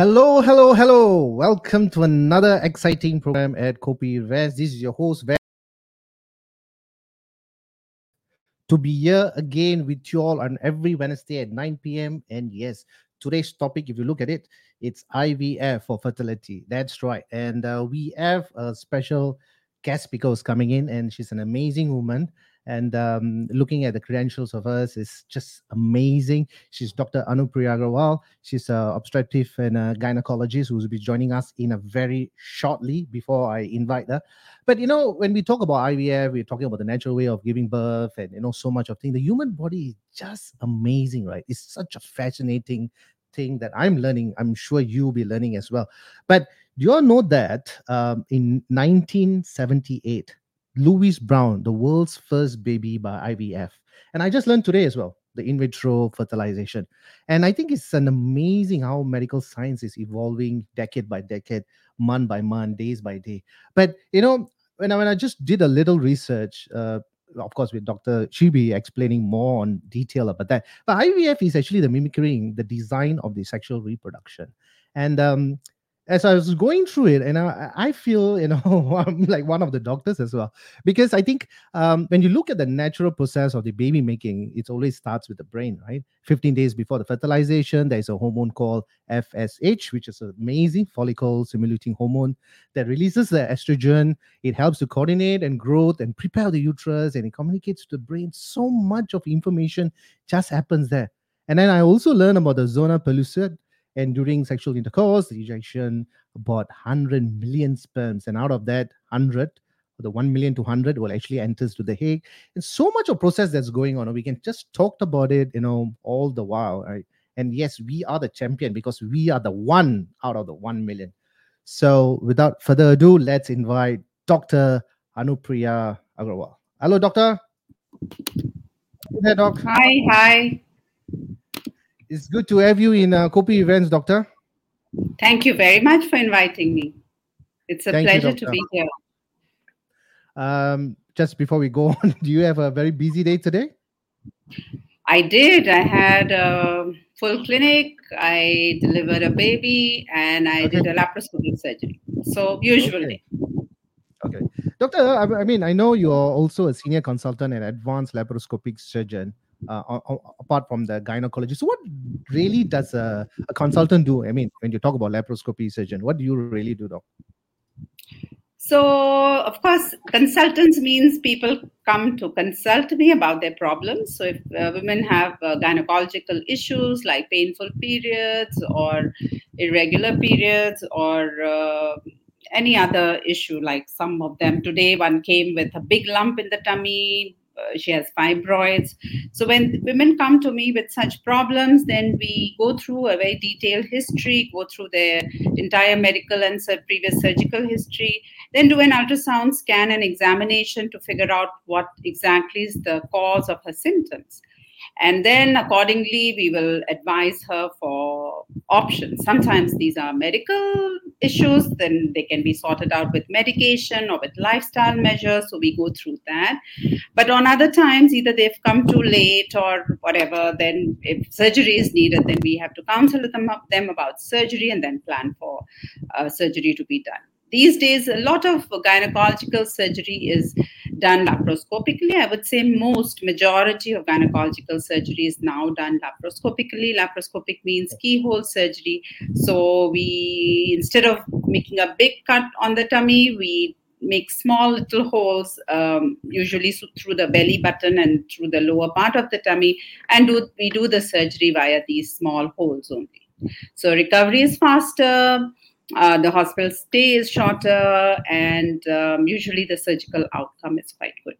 Hello, hello, hello. Welcome to another exciting program at Kopi Vest. This is your host. To be here again with you all on every Wednesday at 9 p.m. And yes, today's topic, if you look at it, it's IVF for fertility. That's right. And uh, we have a special guest speaker who's coming in, and she's an amazing woman and um, looking at the credentials of hers is just amazing. She's Dr. Anupriya Agarwal. She's an obstetric and a gynecologist who will be joining us in a very shortly before I invite her. But you know, when we talk about IVF, we're talking about the natural way of giving birth and you know so much of things. The human body is just amazing, right? It's such a fascinating thing that I'm learning. I'm sure you'll be learning as well. But do you all know that um, in 1978? Louise Brown, the world's first baby by IVF. And I just learned today as well, the in vitro fertilization. And I think it's an amazing how medical science is evolving decade by decade, month by month, days by day. But you know, when I, when I just did a little research, uh, of course, with Dr. Chibi explaining more on detail about that. But IVF is actually the mimicking the design of the sexual reproduction. And um, as I was going through it, and I, I feel, you know, I'm like one of the doctors as well, because I think um, when you look at the natural process of the baby making, it always starts with the brain, right? 15 days before the fertilization, there's a hormone called FSH, which is amazing follicle stimulating hormone that releases the estrogen. It helps to coordinate and growth and prepare the uterus, and it communicates to the brain. So much of information just happens there. And then I also learned about the zona pellucid, and during sexual intercourse, the ejection about 100 million sperms, and out of that 100, the 1 million to 100 will actually enters to the egg. And so much of process that's going on. We can just talk about it, you know, all the while, right? And yes, we are the champion because we are the one out of the 1 million. So without further ado, let's invite Dr. Anupriya Agarwal. Hello, doctor. Hey, doc. Hi, hi. It's good to have you in uh, Kopi Events, Doctor. Thank you very much for inviting me. It's a Thank pleasure you, to be here. Um, just before we go on, do you have a very busy day today? I did. I had a full clinic. I delivered a baby, and I okay. did a laparoscopic surgery. So usually. Okay. okay. Doctor, I mean, I know you're also a senior consultant and advanced laparoscopic surgeon apart from the gynecology. So, what really does a, a, consultant do? I mean, when you talk about laparoscopy surgeon, what do you really do, doc? So, of course, consultants means people come to consult me about their problems. So, if uh, women have uh, gynecological issues like painful periods or irregular periods or uh, any other issue, like some of them today, one came with a big lump in the tummy, uh, Uh, she has fibroids. So when women come to me with such problems, then we go through a very detailed history, go through their entire medical and previous surgical history, then do an ultrasound scan and examination to figure out what exactly is the cause of her symptoms. And then accordingly, we will advise her for options. Sometimes these are medical issues, then they can be sorted out with medication or with lifestyle measures. So we go through that. But on other times, either they've come too late or whatever, then if surgery is needed, then we have to counsel them, them about surgery and then plan for uh, surgery to be done. These days, a lot of gynecological surgery is done laparoscopically. I would say most majority of gynecological surgery is now done laparoscopically. Laparoscopic means keyhole surgery. So we instead of making a big cut on the tummy, we make small little holes, um, usually through the belly button and through the lower part of the tummy, and do, we do the surgery via these small holes only. So recovery is faster uh, the hospital stay is shorter, and um, usually the surgical outcome is quite good.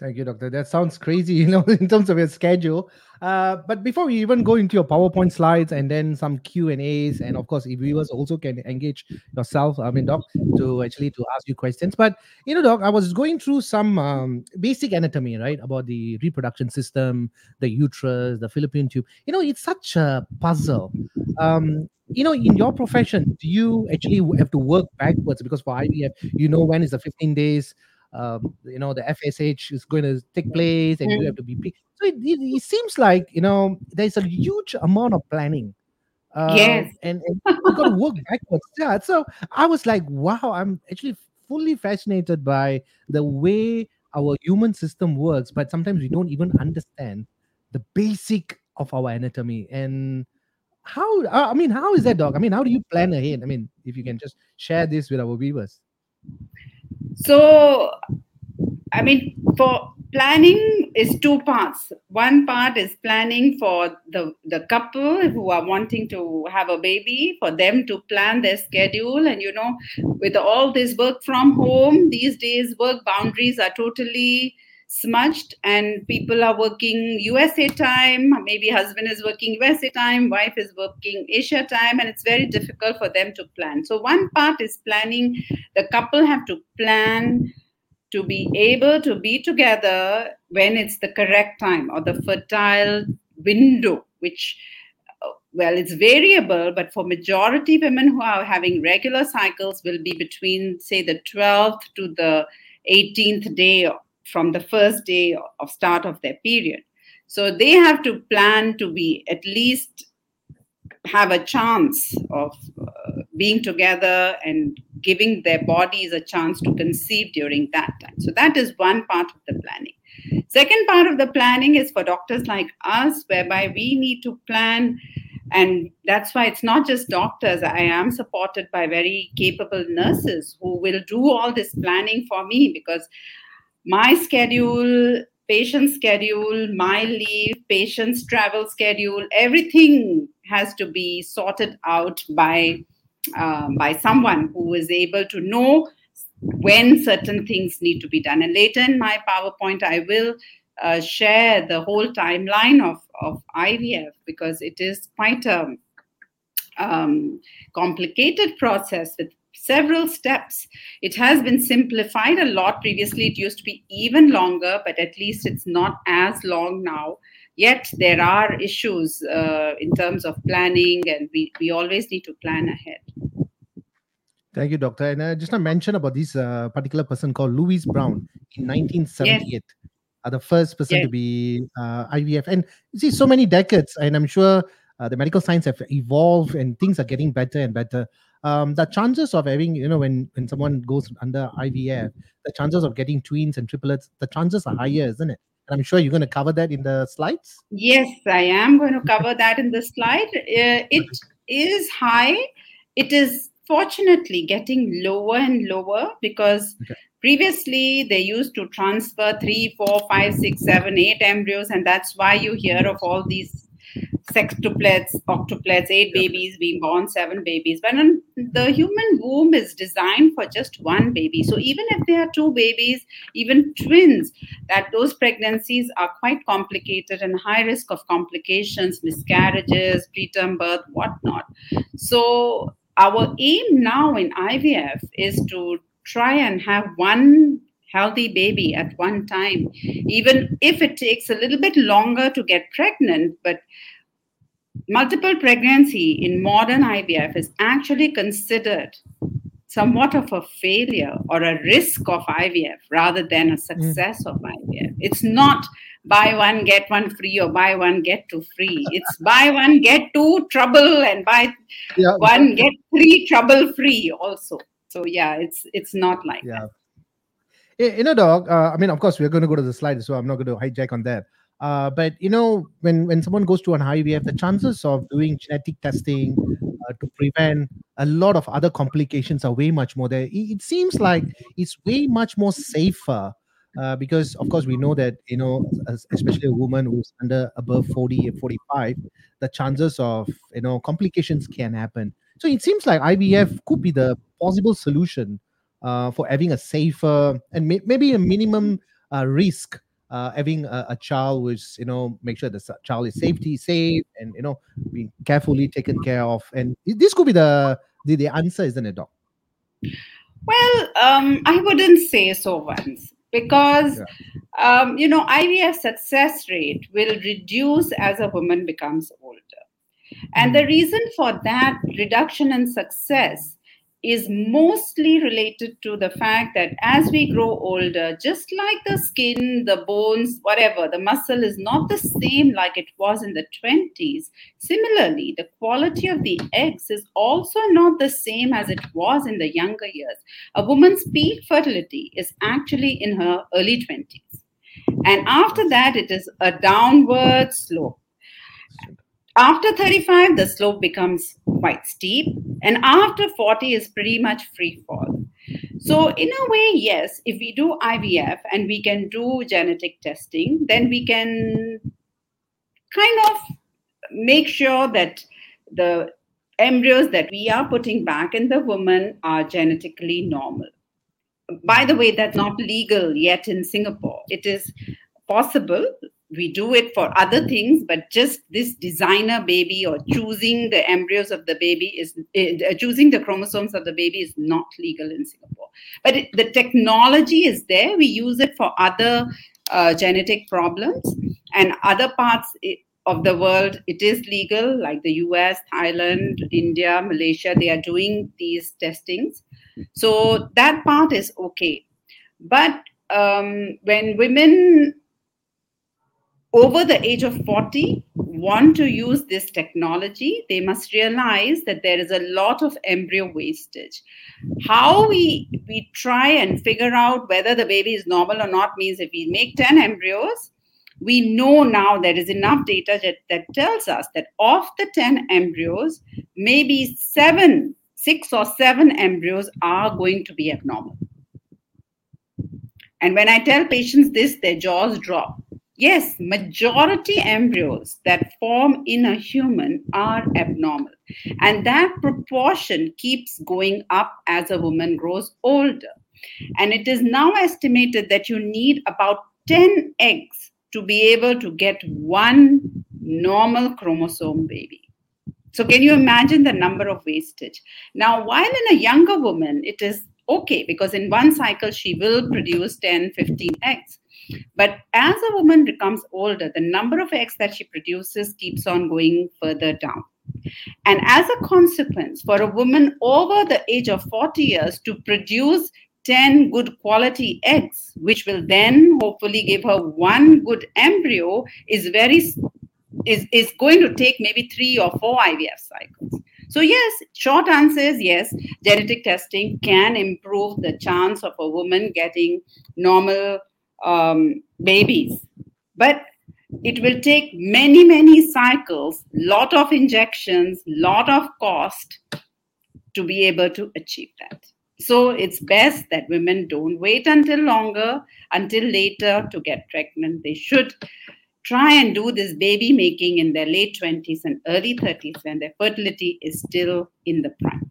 Thank you, doctor. That sounds crazy, you know, in terms of your schedule. Uh, but before we even go into your PowerPoint slides and then some Q and A's, and of course, if viewers also can engage yourself, I mean, doc, to actually to ask you questions. But you know, doc, I was going through some um, basic anatomy, right, about the reproduction system, the uterus, the fallopian tube. You know, it's such a puzzle. Um, you know, in your profession, do you actually have to work backwards? Because for IVF, you know when is the 15 days, um, you know, the FSH is going to take place and you have to be. So it, it, it, seems like, you know, there's a huge amount of planning Um, yes. And, and you got to work backwards. Yeah. So I was like, wow, I'm actually fully fascinated by the way our human system works, but sometimes we don't even understand the basic of our anatomy. And how, uh, I mean, how is that, dog? I mean, how do you plan ahead? I mean, if you can just share this with our viewers. So, I mean, for planning is two parts one part is planning for the the couple who are wanting to have a baby for them to plan their schedule and you know with all this work from home these days work boundaries are totally smudged and people are working usa time maybe husband is working usa time wife is working asia time and it's very difficult for them to plan. So one part is planning. The couple have to plan to be able to be together when it's the correct time or the fertile window which well it's variable but for majority women who are having regular cycles will be between say the 12th to the 18th day from the first day of start of their period so they have to plan to be at least have a chance of uh, being together and giving their bodies a chance to conceive during that time. So that is one part of the planning. Second part of the planning is for doctors like us, whereby we need to plan. And that's why it's not just doctors. I am supported by very capable nurses who will do all this planning for me because my schedule, patient schedule, my leave, patient's travel schedule, everything has to be sorted out by um, by someone who is able to know when certain things need to be done. And later in my PowerPoint, I will uh, share the whole timeline of, of IVF because it is quite a um, complicated process with several steps. It has been simplified a lot. Previously, it used to be even longer, but at least it's not as long now. Yet there are issues uh, in terms of planning, and we, we always need to plan ahead. Thank you, doctor. And I just want to mention about this uh, particular person called Louise Brown in 1978. Yes. Uh, the first person yes. to be uh, IVF. And you see, so many decades, and I'm sure uh, the medical science have evolved and things are getting better and better. Um, the chances of having, you know, when, when someone goes under IVF, the chances of getting twins and triplets, the chances are higher, isn't it? And I'm sure you're going to cover that in the slides. Yes, I am going to cover that in the slide. Uh, it is high. It is fortunately getting lower and lower because okay. previously they used to transfer three, four, five, six, seven, eight embryos, and that's why you hear of all these sextuplets, octuplets, eight babies being born, seven babies. But the human womb is designed for just one baby. So even if there are two babies, even twins, that those pregnancies are quite complicated and high risk of complications, miscarriages, preterm birth, whatnot. So our aim now in IVF is to try and have one healthy baby at one time, even if it takes a little bit longer to get pregnant. But multiple pregnancy in modern IVF is actually considered somewhat of a failure or a risk of IVF rather than a success mm. of IVF. It's not buy one get one free or buy one get two free. It's buy one get two trouble and buy yeah. one get three trouble free also. So yeah, it's it's not like yeah. that you know, dog. Uh, I mean, of course, we're going to go to the slide, so I'm not going to hijack on that. Uh, but you know, when when someone goes to an IVF, the chances of doing genetic testing uh, to prevent a lot of other complications are way much more. There, it, it seems like it's way much more safer uh, because, of course, we know that you know, especially a woman who's under above 40 or 45, the chances of you know complications can happen. So it seems like IVF could be the possible solution uh, for having a safer and may- maybe a minimum uh, risk uh, having a, a, child which you know make sure the child is safety safe and you know being carefully taken care of. And this could be the the, the answer isn't it doc? Well um, i wouldn't say so once because yeah. um, you know ivf success rate will reduce as a woman becomes older. And the reason for that reduction in success is mostly related to the fact that as we grow older, just like the skin, the bones, whatever, the muscle is not the same like it was in the 20s. Similarly, the quality of the eggs is also not the same as it was in the younger years. A woman's peak fertility is actually in her early 20s. And after that, it is a downward slope. After 35, the slope becomes quite steep, and after 40 is pretty much free fall. So, in a way, yes, if we do IVF and we can do genetic testing, then we can kind of make sure that the embryos that we are putting back in the woman are genetically normal. By the way, that's not legal yet in Singapore. It is possible we do it for other things but just this designer baby or choosing the embryos of the baby is uh, choosing the chromosomes of the baby is not legal in singapore. But it, the technology is there. We use it for other uh, genetic problems. And other parts of the world it is legal like the us thailand india malaysia they are doing these testings. So that part is okay. But um, when women over the age of 40 want to use this technology, they must realize that there is a lot of embryo wastage. How we, we try and figure out whether the baby is normal or not means if we make 10 embryos, we know now there is enough data that, that tells us that of the 10 embryos, maybe seven, six or seven embryos are going to be abnormal. And when I tell patients this, their jaws drop yes, majority embryos that form in a human are abnormal. And that proportion keeps going up as a woman grows older. And it is now estimated that you need about 10 eggs to be able to get one normal chromosome baby. So, can you imagine the number of wastage? Now, while in a younger woman, it is okay because in one cycle she will produce 10, 15 eggs. But as a woman becomes older, the number of eggs that she produces keeps on going further down. And as a consequence, for a woman over the age of 40 years to produce 10 good quality eggs, which will then hopefully give her one good embryo, is very is, is going to take maybe three or four IVF cycles. So, yes, short answer is yes, genetic testing can improve the chance of a woman getting normal um, babies. But it will take many, many cycles, lot of injections, lot of cost to be able to achieve that. So it's best that women don't wait until longer, until later to get pregnant. They should try and do this baby making in their late 20s and early 30s when their fertility is still in the prime.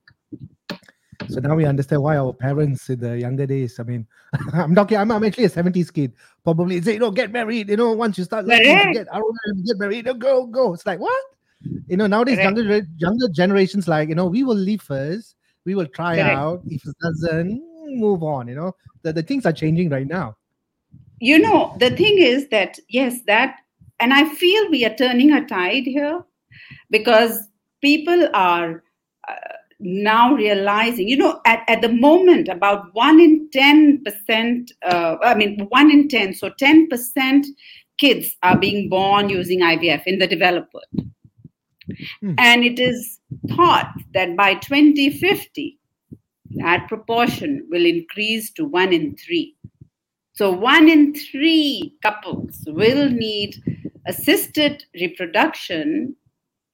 So now we understand why our parents in the younger days. I mean, I'm talking. I'm, I'm actually a 70s kid. Probably say, you know, get married. You know, once you start learning to get get married, you know, go go. It's like what? You know, nowadays Correct. younger younger generations like you know we will leave first. We will try Correct. out. If it doesn't, move on. You know, the, the things are changing right now. You know, the thing is that yes, that, and I feel we are turning a tide here because people are. Now realizing, you know, at, at the moment, about one in 10%, uh, I mean, one in 10, so 10% kids are being born using IVF in the developed world. Hmm. And it is thought that by 2050, that proportion will increase to one in three. So, one in three couples will need assisted reproduction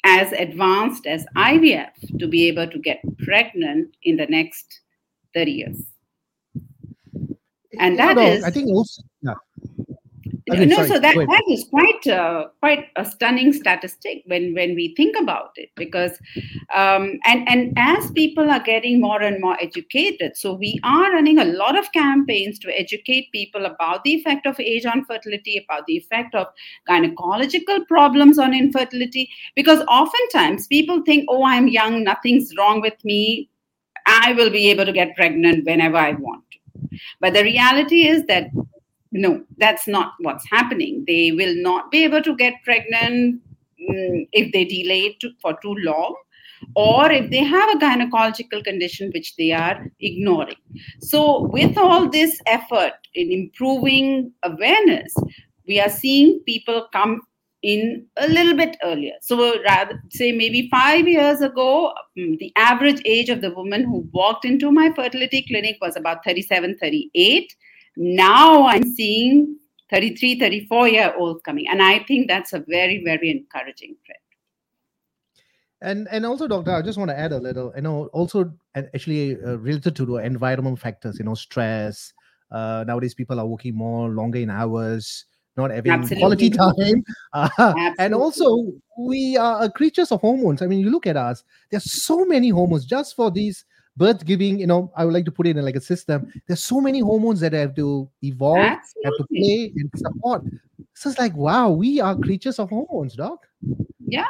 as advanced as IVF to be able to get pregnant in the next 30 years. And that is, I think also, yeah. Okay, no, sorry, so that, that is quite uh, quite a stunning statistic when when we think about it because um, and and as people are getting more and more educated, so we are running a lot of campaigns to educate people about the effect of age on fertility, about the effect of gynecological problems on infertility, because oftentimes people think, oh, I'm young, nothing's wrong with me, I will be able to get pregnant whenever I want. But the reality is that no, that's not what's happening. They will not be able to get pregnant mm, if they delay for too long, or if they have a gynecological condition which they are ignoring. So, with all this effort in improving awareness, we are seeing people come in a little bit earlier. So, rather say maybe five years ago, mm, the average age of the woman who walked into my fertility clinic was about 37, 38. Now I'm seeing 33, 34 year olds coming. And I think that's a very, very encouraging trend. And and also, doctor, I just want to add a little. You know, also actually uh, related to the environmental factors. You know, stress. Uh, nowadays, people are working more longer in hours not having Absolutely. quality time. Uh, and also, we are creatures of hormones. I mean, you look at us, there's so many hormones just for these birth giving. You know, I would like to put it in like a system. There's so many hormones that have to evolve, Absolutely. have to play and support. So it's like, wow, we are creatures of hormones, doc. Yeah.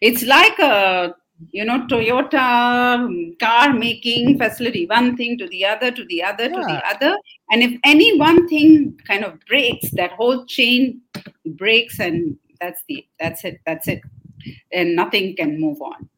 It's like a you know toyota car making facility one thing to the other to the other yeah. to the other and if any one thing kind of breaks that whole chain breaks and that's the that's it that's it and nothing can move on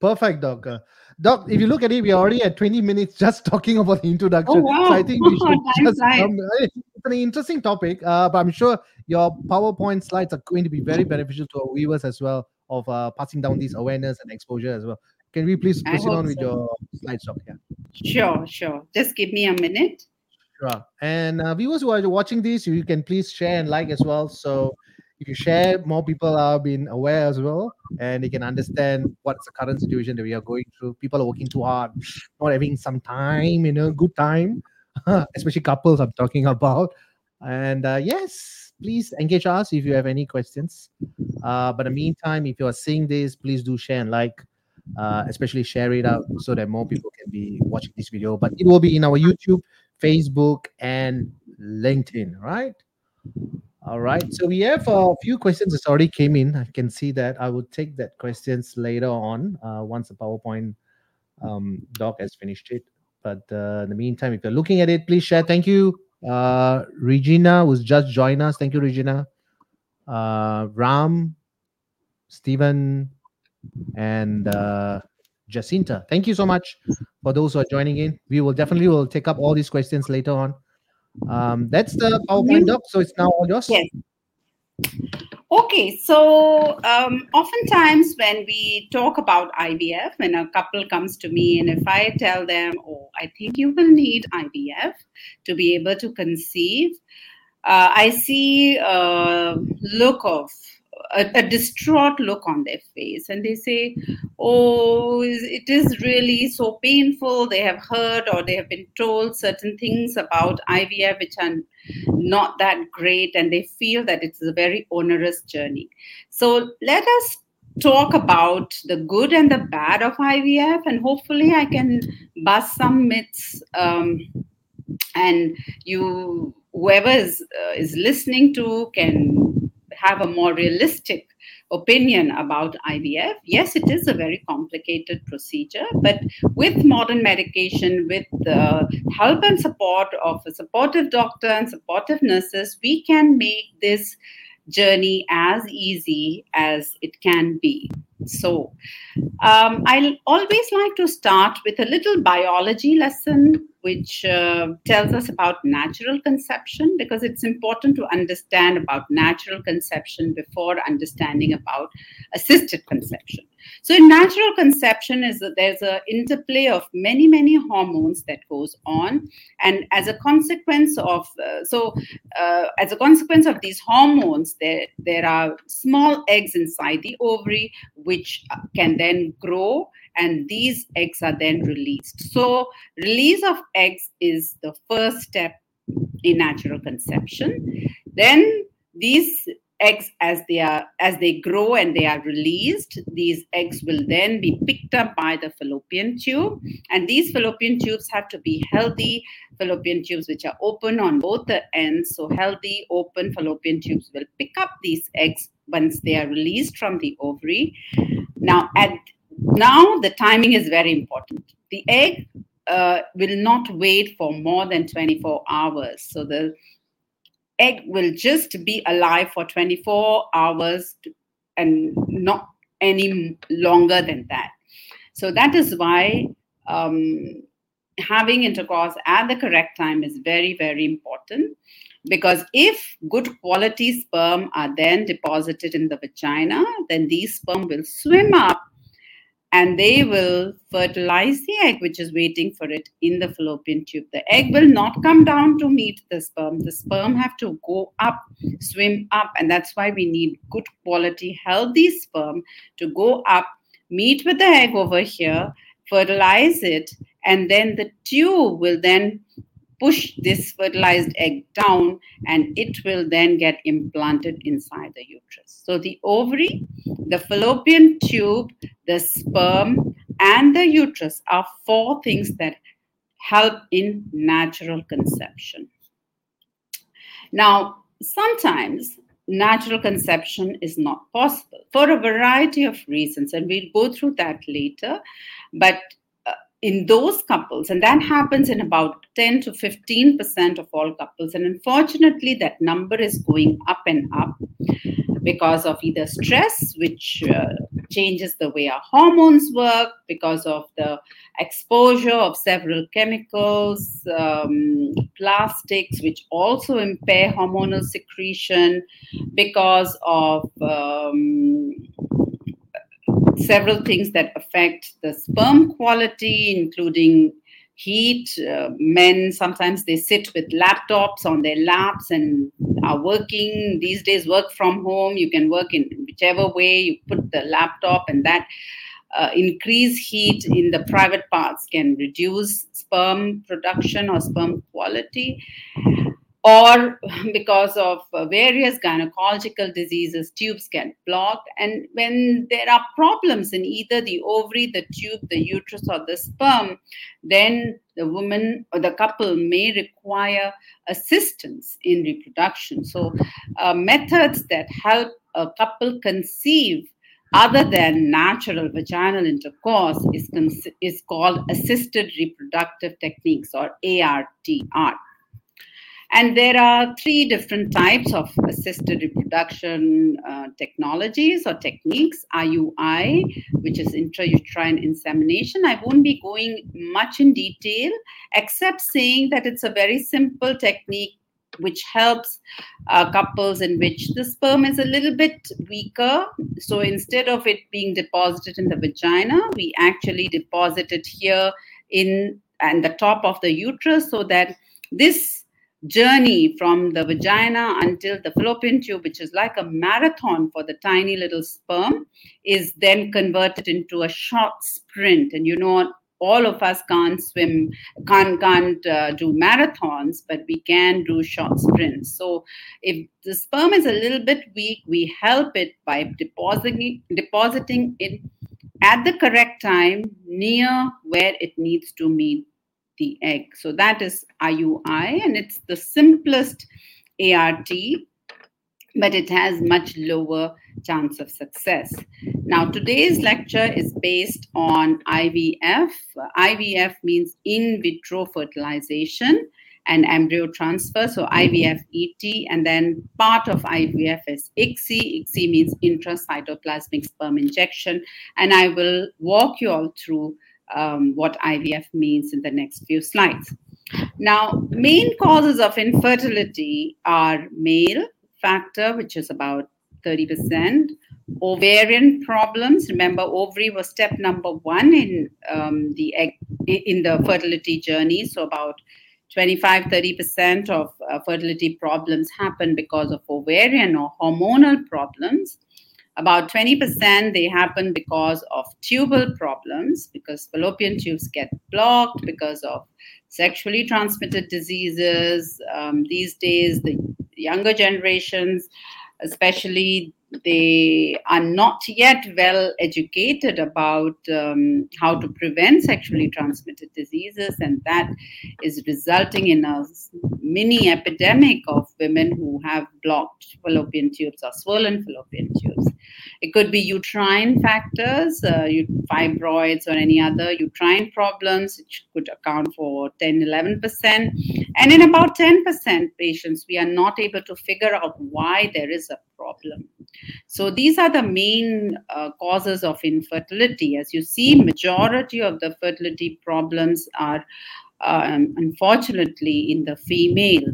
perfect doc uh, doc if you look at it we're already at 20 minutes just talking about the introduction oh, wow. so i think we should just come, it's an interesting topic uh, but i'm sure your powerpoint slides are going to be very beneficial to our viewers as well of uh, passing down this awareness and exposure as well. Can we please proceed on with so. your slide stop? Yeah. Sure, sure. Just give me a minute. Sure. And uh, viewers who are watching this, you can please share and like as well. So if you share, more people are being aware as well, and they can understand what's the current situation that we are going through. People are working too hard, not having some time, you know, good time, especially couples I'm talking about. And uh, yes, please engage us if you have any questions. Uh, but in the meantime, if you are seeing this, please do share and like, uh, especially share it out so that more people can be watching this video. But it will be in our YouTube, Facebook, and LinkedIn, right? All right. So we have a few questions that already came in. I can see that. I will take that questions later on uh, once the PowerPoint um, doc has finished it. But uh, in the meantime, if you're looking at it, please share. Thank you uh, Regina who's just joined us. Thank you, Regina. Uh, Ram, Stephen, and uh, Jacinta. Thank you so much for those who are joining in. We will definitely will take up all these questions later on. Um, that's the PowerPoint doc. So it's now all yours. Yes. Okay, so um, oftentimes when we talk about IVF, when a couple comes to me, and if I tell them, Oh, I think you will need IVF to be able to conceive, uh, I see a look of a, a, distraught look on their face and they say oh it is really so painful. They have heard or they have been told certain things about ivf which are not that great and they feel that it's a very onerous journey. So let us talk about the good and the bad of ivf and hopefully i can bust some myths um, and you whoever is uh, is listening to can have a more realistic opinion about IVF, yes, it is a very complicated procedure, but with modern medication, with the help and support of a supportive doctor and supportive nurses, we can make this journey as easy as it can be. So, um, I always like to start with a little biology lesson which uh, tells us about natural conception because it's important to understand about natural conception before understanding about assisted conception. So in natural conception is that there's an interplay of many many hormones that goes on and as a consequence of uh, so uh, as a consequence of these hormones there there are small eggs inside the ovary which can then grow and these eggs are then released. So, release of eggs is the first step in natural conception. Then, these eggs as they are as they grow and they are released these eggs will then be picked up by the fallopian tube and these fallopian tubes have to be healthy fallopian tubes which are open on both the ends so healthy open fallopian tubes will pick up these eggs once they are released from the ovary now at now, the timing is very important. The egg uh, will not wait for more than 24 hours. So the egg will just be alive for 24 hours and not any longer than that. So that is why um, having intercourse at the correct time is very, very important. Because if good quality sperm are then deposited in the vagina, then these sperm will swim up and they will fertilize the egg, which is waiting for it in the fallopian tube. The egg will not come down to meet the sperm. The sperm have to go up, swim up, and that's why we need good quality, healthy sperm to go up, meet with the egg over here, fertilize it, and then the tube will then push this fertilized egg down and it will then get implanted inside the uterus. So the ovary, the fallopian tube, the sperm, and the uterus are four things that help in natural conception. Now, sometimes natural conception is not possible for a variety of reasons, and we'll go through that later. But in those couples, and that happens in about 10 to 15% of all couples. And unfortunately, that number is going up and up because of either stress, which uh, changes the way our hormones work, because of the exposure of several chemicals, um, plastics, which also impair hormonal secretion, because of um, several things that affect the sperm quality, including heat. Uh, men sometimes they sit with laptops on their laps and are working. These days, work from home. You can work in whichever way you put the laptop, and that uh, increase heat in the private parts can reduce sperm production or sperm quality or because of uh, various gynecological diseases, tubes get blocked. And when there are problems in either the ovary, the tube, the uterus, or the sperm, then the woman or the couple may require assistance in reproduction. So, uh, methods that help a couple conceive other than natural vaginal intercourse is, is called assisted reproductive techniques or ART. And there are three different types of assisted reproduction uh, technologies or techniques IUI, which is intrauterine insemination. I won't be going much in detail, except saying that it's a very simple technique which helps uh, couples in which the sperm is a little bit weaker. So instead of it being deposited in the vagina, we actually deposit it here in and the top of the uterus so that this journey from the vagina until the fallopian tube, which is like a marathon for the tiny little sperm, is then converted into a short sprint. And you know, all of us can't swim, can't can't uh, do marathons, but we can do short sprints. So if the sperm is a little bit weak, we help it by depositing depositing it at the correct time near where it needs to meet the egg. So that is IUI, and it's the simplest ART, but it has much lower chance of success. Now, today's lecture is based on IVF. IVF means in vitro fertilization and embryo transfer. So IVF ET, and then part of IVF is ICSI. ICSI means intracytoplasmic sperm injection. And I will walk you all through um, what IVF means in the next few slides. Now, main causes of infertility are male factor, which is about 30%, ovarian problems. Remember, ovary was step number one in um, the egg, in the fertility journey. So about 25 30% of uh, fertility problems happen because of ovarian or hormonal problems about 20% they happen because of tubal problems, because fallopian tubes get blocked, because of sexually transmitted diseases. Um, these days, the younger generations, especially they are not yet well educated about um, how to prevent sexually transmitted diseases, and that is resulting in a mini epidemic of women who have blocked fallopian tubes or swollen fallopian tubes. It could be uterine factors, uh, fibroids, or any other uterine problems, which could account for 10 11%. And in about 10% patients, we are not able to figure out why there is a problem. So these are the main uh, causes of infertility. As you see, majority of the fertility problems are um, unfortunately in the female,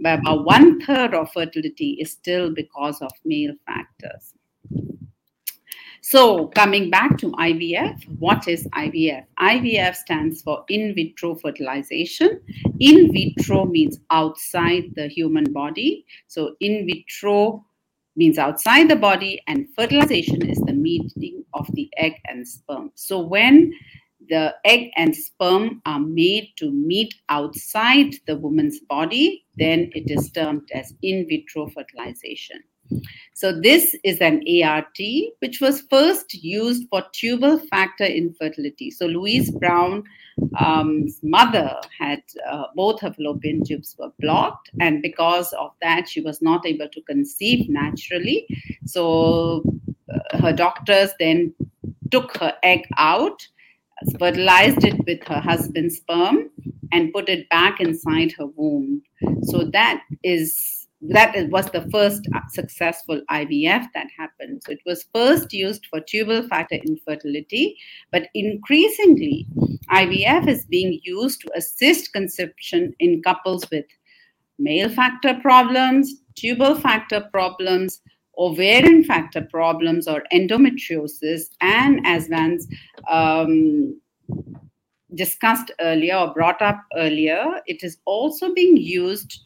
but about one third of fertility is still because of male factors. So, coming back to IVF, what is IVF? IVF stands for in vitro fertilization. In vitro means outside the human body. So, in vitro means outside the body, and fertilization is the meeting of the egg and sperm. So, when the egg and sperm are made to meet outside the woman's body, then it is termed as in vitro fertilization. So, this is an ART which was first used for tubal factor infertility. So, Louise Brown's um, mother had uh, both her fallopian tubes were blocked, and because of that, she was not able to conceive naturally. So, uh, her doctors then took her egg out, fertilized it with her husband's sperm, and put it back inside her womb. So, that is that was the first successful IVF that happened. So it was first used for tubal factor infertility, but increasingly, IVF is being used to assist conception in couples with male factor problems, tubal factor problems, ovarian factor problems, or endometriosis, and as Vance um, discussed earlier or brought up earlier, it is also being used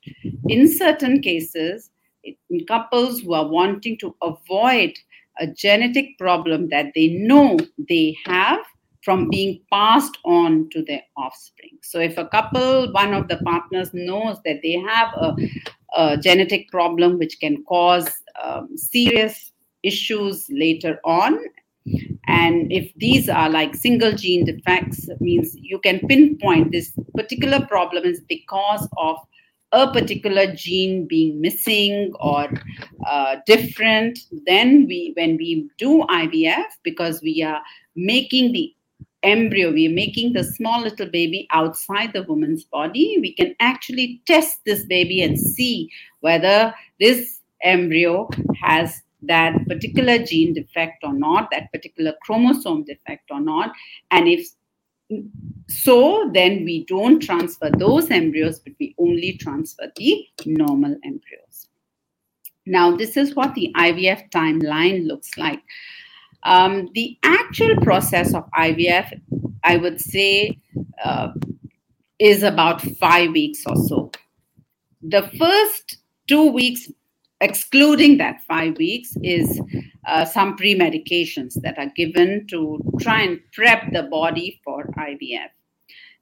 in certain cases in couples who are wanting to avoid a genetic problem that they know they have from being passed on to their offspring. So, if a couple, one of the partners knows that they have a, a genetic problem which can cause um, serious issues later on, and if these are like single gene defects, means you can pinpoint this particular problem is because of a particular gene being missing or uh, different then we when we do ivf because we are making the embryo we are making the small little baby outside the woman's body. We can actually test this baby and see whether this embryo has that particular gene defect or not, that particular chromosome defect or not. And if so, then we don't transfer those embryos, but we only transfer the normal embryos. Now, this is what the IVF timeline looks like. Um, the actual process of IVF, I would say, uh, is about five weeks or so. The first two weeks excluding that five weeks is uh, some pre medications that are given to try and prep the body for IVF.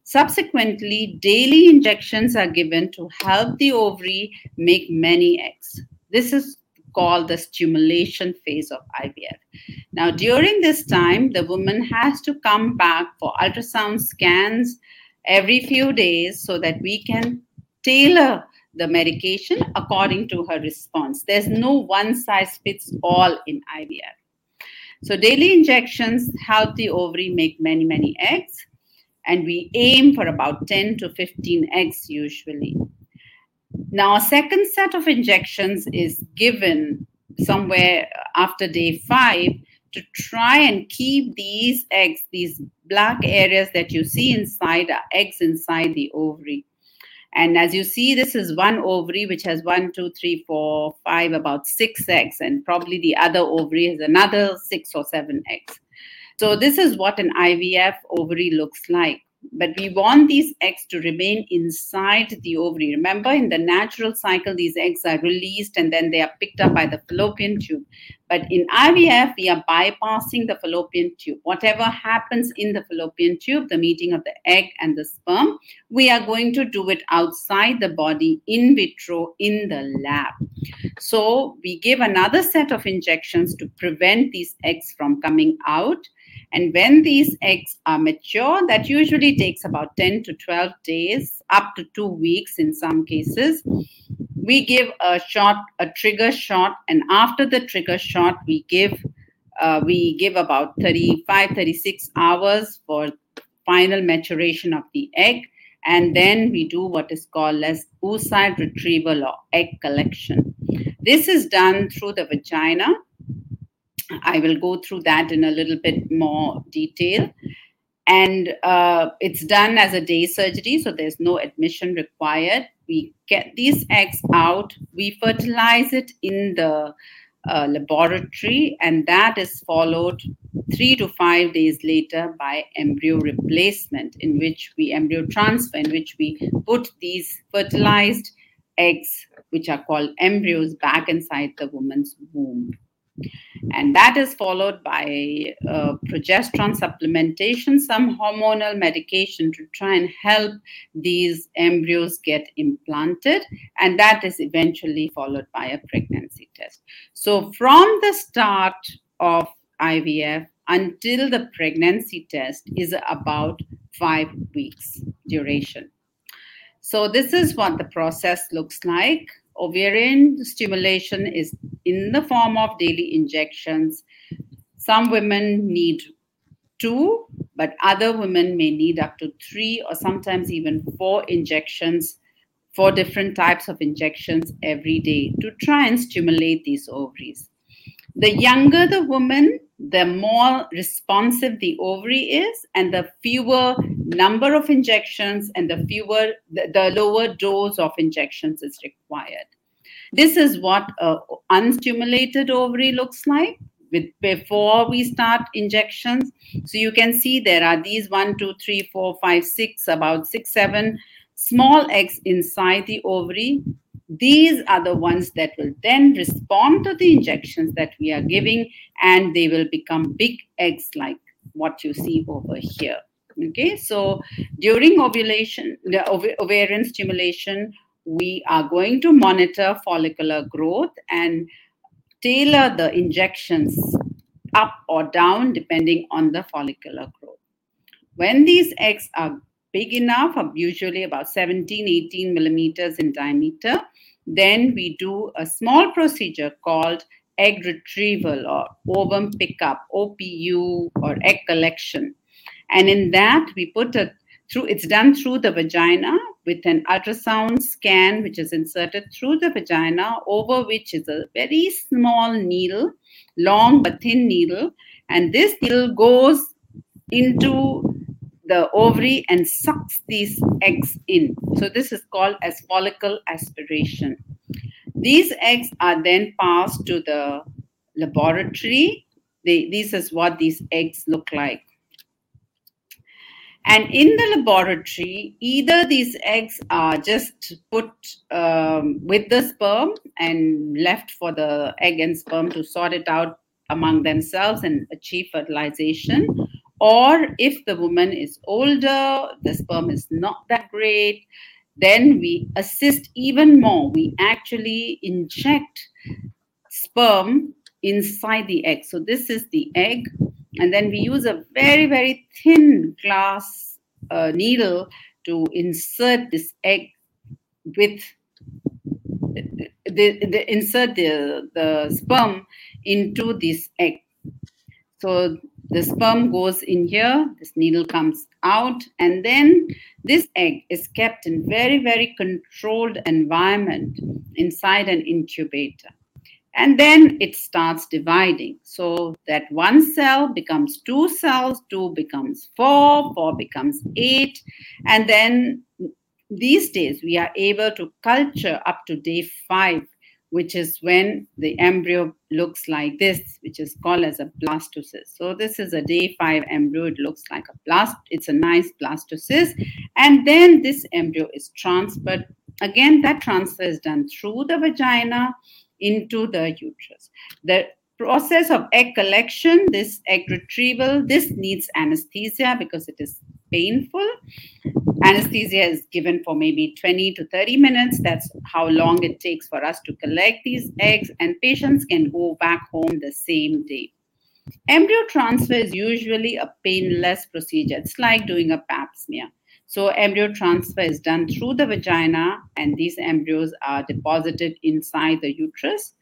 Subsequently, daily injections are given to help the ovary make many eggs. This is called the stimulation phase of IVF. Now, during this time, the woman has to come back for ultrasound scans every few days so that we can tailor the medication according to her response. There's no one size fits all in IVF. So, daily injections help the ovary make many, many eggs, and we aim for about 10 to 15 eggs usually. Now, a second set of injections is given somewhere after day five to try and keep these eggs, these black areas that you see inside are eggs inside the ovary. And as you see, this is one ovary which has one, two, three, four, five, about six eggs, and probably the other ovary has another six or seven eggs. So this is what an IVF ovary looks like but we want these eggs to remain inside the ovary. Remember, in the natural cycle, these eggs are released and then they are picked up by the fallopian tube. But in IVF, we are bypassing the fallopian tube. Whatever happens in the fallopian tube, the meeting of the egg and the sperm, we are going to do it outside the body, in vitro, in the lab. So we give another set of injections to prevent these eggs from coming out and when these eggs are mature, that usually takes about 10 to 12 days, up to two weeks in some cases. We give a shot, a trigger shot, and after the trigger shot, we give uh, we give about 35, 36 hours for final maturation of the egg. And then we do what is called as oocyte retrieval or egg collection. This is done through the vagina I will go through that in a little bit more detail. And uh, it's done as a day surgery, so there's no admission required. We get these eggs out, we fertilize it in the uh, laboratory, and that is followed three to five days later by embryo replacement, in which we embryo transfer, in which we put these fertilized eggs, which are called embryos, back inside the woman's womb. And that is followed by uh, progesterone supplementation, some hormonal medication to try and help these embryos get implanted. And that is eventually followed by a pregnancy test. So, from the start of IVF until the pregnancy test is about five weeks duration. So, this is what the process looks like ovarian stimulation is in the form of daily injections. Some women need two, but other women may need up to three or sometimes even four injections, four different types of injections every day to try and stimulate these ovaries. The younger the woman, the more responsive the ovary is, and the fewer number of injections and the fewer, the, the lower dose of injections is required. This is what an unstimulated ovary looks like with before we start injections. So you can see there are these one, two, three, four, five, six, about six, seven small eggs inside the ovary these are the ones that will then respond to the injections that we are giving and they will become big eggs like what you see over here okay so during ovulation the ov- ovarian stimulation we are going to monitor follicular growth and tailor the injections up or down depending on the follicular growth when these eggs are big enough, usually about 17, 18 millimeters in diameter, then we do a small procedure called egg retrieval or ovum pickup, OPU, or egg collection. And in that, we put a through it's done through the vagina with an ultrasound scan which is inserted through the vagina over which is a very small needle long but thin needle and this needle goes into the ovary and sucks these eggs in. So this is called as follicle aspiration. These eggs are then passed to the laboratory. They, this is what these eggs look like. And in the laboratory, either these eggs are just put um, with the sperm and left for the egg and sperm to sort it out among themselves and achieve fertilization, or if the woman is older, the sperm is not that great, then we assist even more. We actually inject sperm inside the egg. So this is the egg. And then we use a very, very thin glass uh, needle to insert this egg with the, the, the, insert the, the sperm into this egg. So the sperm goes in here, this needle comes out, and then this egg is kept in very, very controlled environment inside an incubator. And then it starts dividing. So that one cell becomes two cells, two becomes four, four becomes eight. And then these days we are able to culture up to day five which is when the embryo looks like this, which is called as a blastocyst. So this is a day five embryo. It looks like a blast. It's a nice blastocyst. And then this embryo is transferred. Again, that transfer is done through the vagina into the uterus. The process of egg collection, this egg retrieval, this needs anesthesia because it is painful. Anesthesia is given for maybe 20 to 30 minutes. That's how long it takes for us to collect these eggs, and patients can go back home the same day. Embryo transfer is usually a painless procedure. It's like doing a pap smear. So, embryo transfer is done through the vagina, and these embryos are deposited inside the uterus.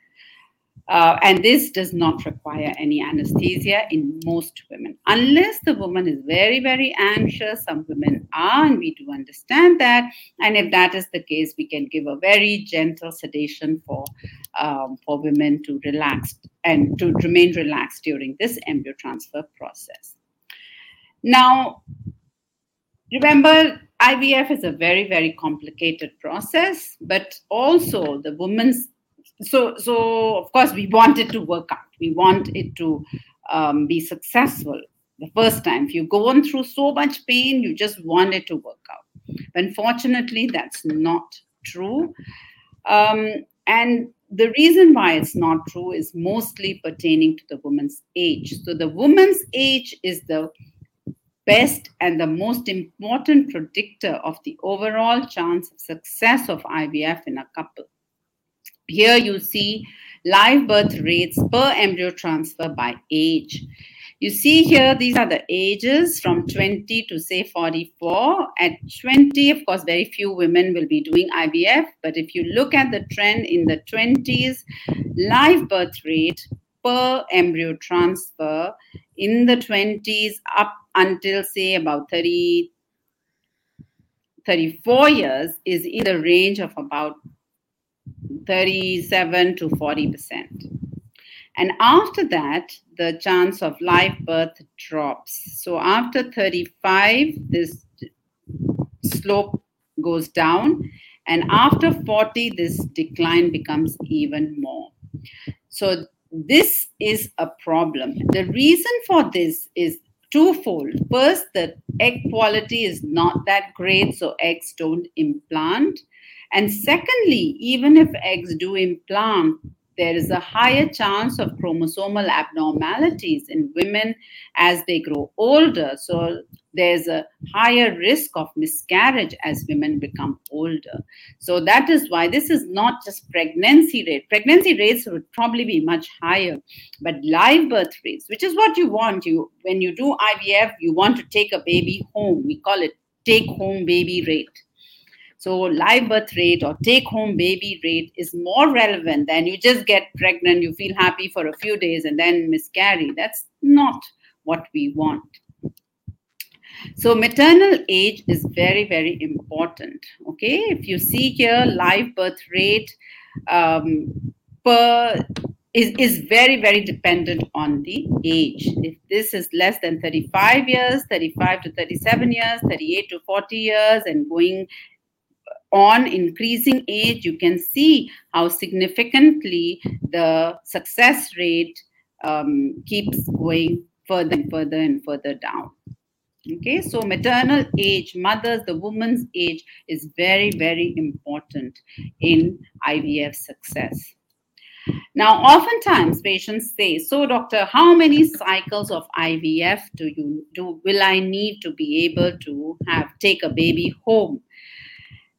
Uh, and this does not require any anesthesia in most women, unless the woman is very, very anxious. Some women are, and we do understand that. And if that is the case, we can give a very gentle sedation for um, for women to relax and to remain relaxed during this embryo transfer process. Now, remember, IVF is a very, very complicated process, but also the woman's so so of course we want it to work out. We want it to um, be successful the first time. If you go on through so much pain you just want it to work out. Unfortunately that's not true. Um, and the reason why it's not true is mostly pertaining to the woman's age. So the woman's age is the best and the most important predictor of the overall chance of success of ivf in a couple here you see live birth rates per embryo transfer by age. You see here, these are the ages from 20 to say 44. At 20, of course, very few women will be doing IVF. But if you look at the trend in the 20s, live birth rate per embryo transfer in the 20s up until say about 30, 34 years is in the range of about 37 to 40%. And after that, the chance of live birth drops. So after 35, this slope goes down. And after 40, this decline becomes even more. So this is a problem. The reason for this is twofold. First, the egg quality is not that great, so eggs don't implant. And secondly, even if eggs do implant, there is a higher chance of chromosomal abnormalities in women as they grow older. So there's a higher risk of miscarriage as women become older. So that is why this is not just pregnancy rate. Pregnancy rates would probably be much higher, but live birth rates, which is what you want. You when you do IVF, you want to take a baby home. We call it take home baby rate. So, live birth rate or take home baby rate is more relevant than you just get pregnant, you feel happy for a few days and then miscarry. That's not what we want. So, maternal age is very, very important. Okay, if you see here, live birth rate um, per is, is very, very dependent on the age. If this is less than 35 years, 35 to 37 years, 38 to 40 years, and going on increasing age, you can see how significantly the success rate um, keeps going further and further and further down. Okay, so maternal age, mothers, the woman's age is very, very important in IVF success. Now, oftentimes patients say, "So, doctor, how many cycles of IVF do you do? Will I need to be able to have take a baby home?"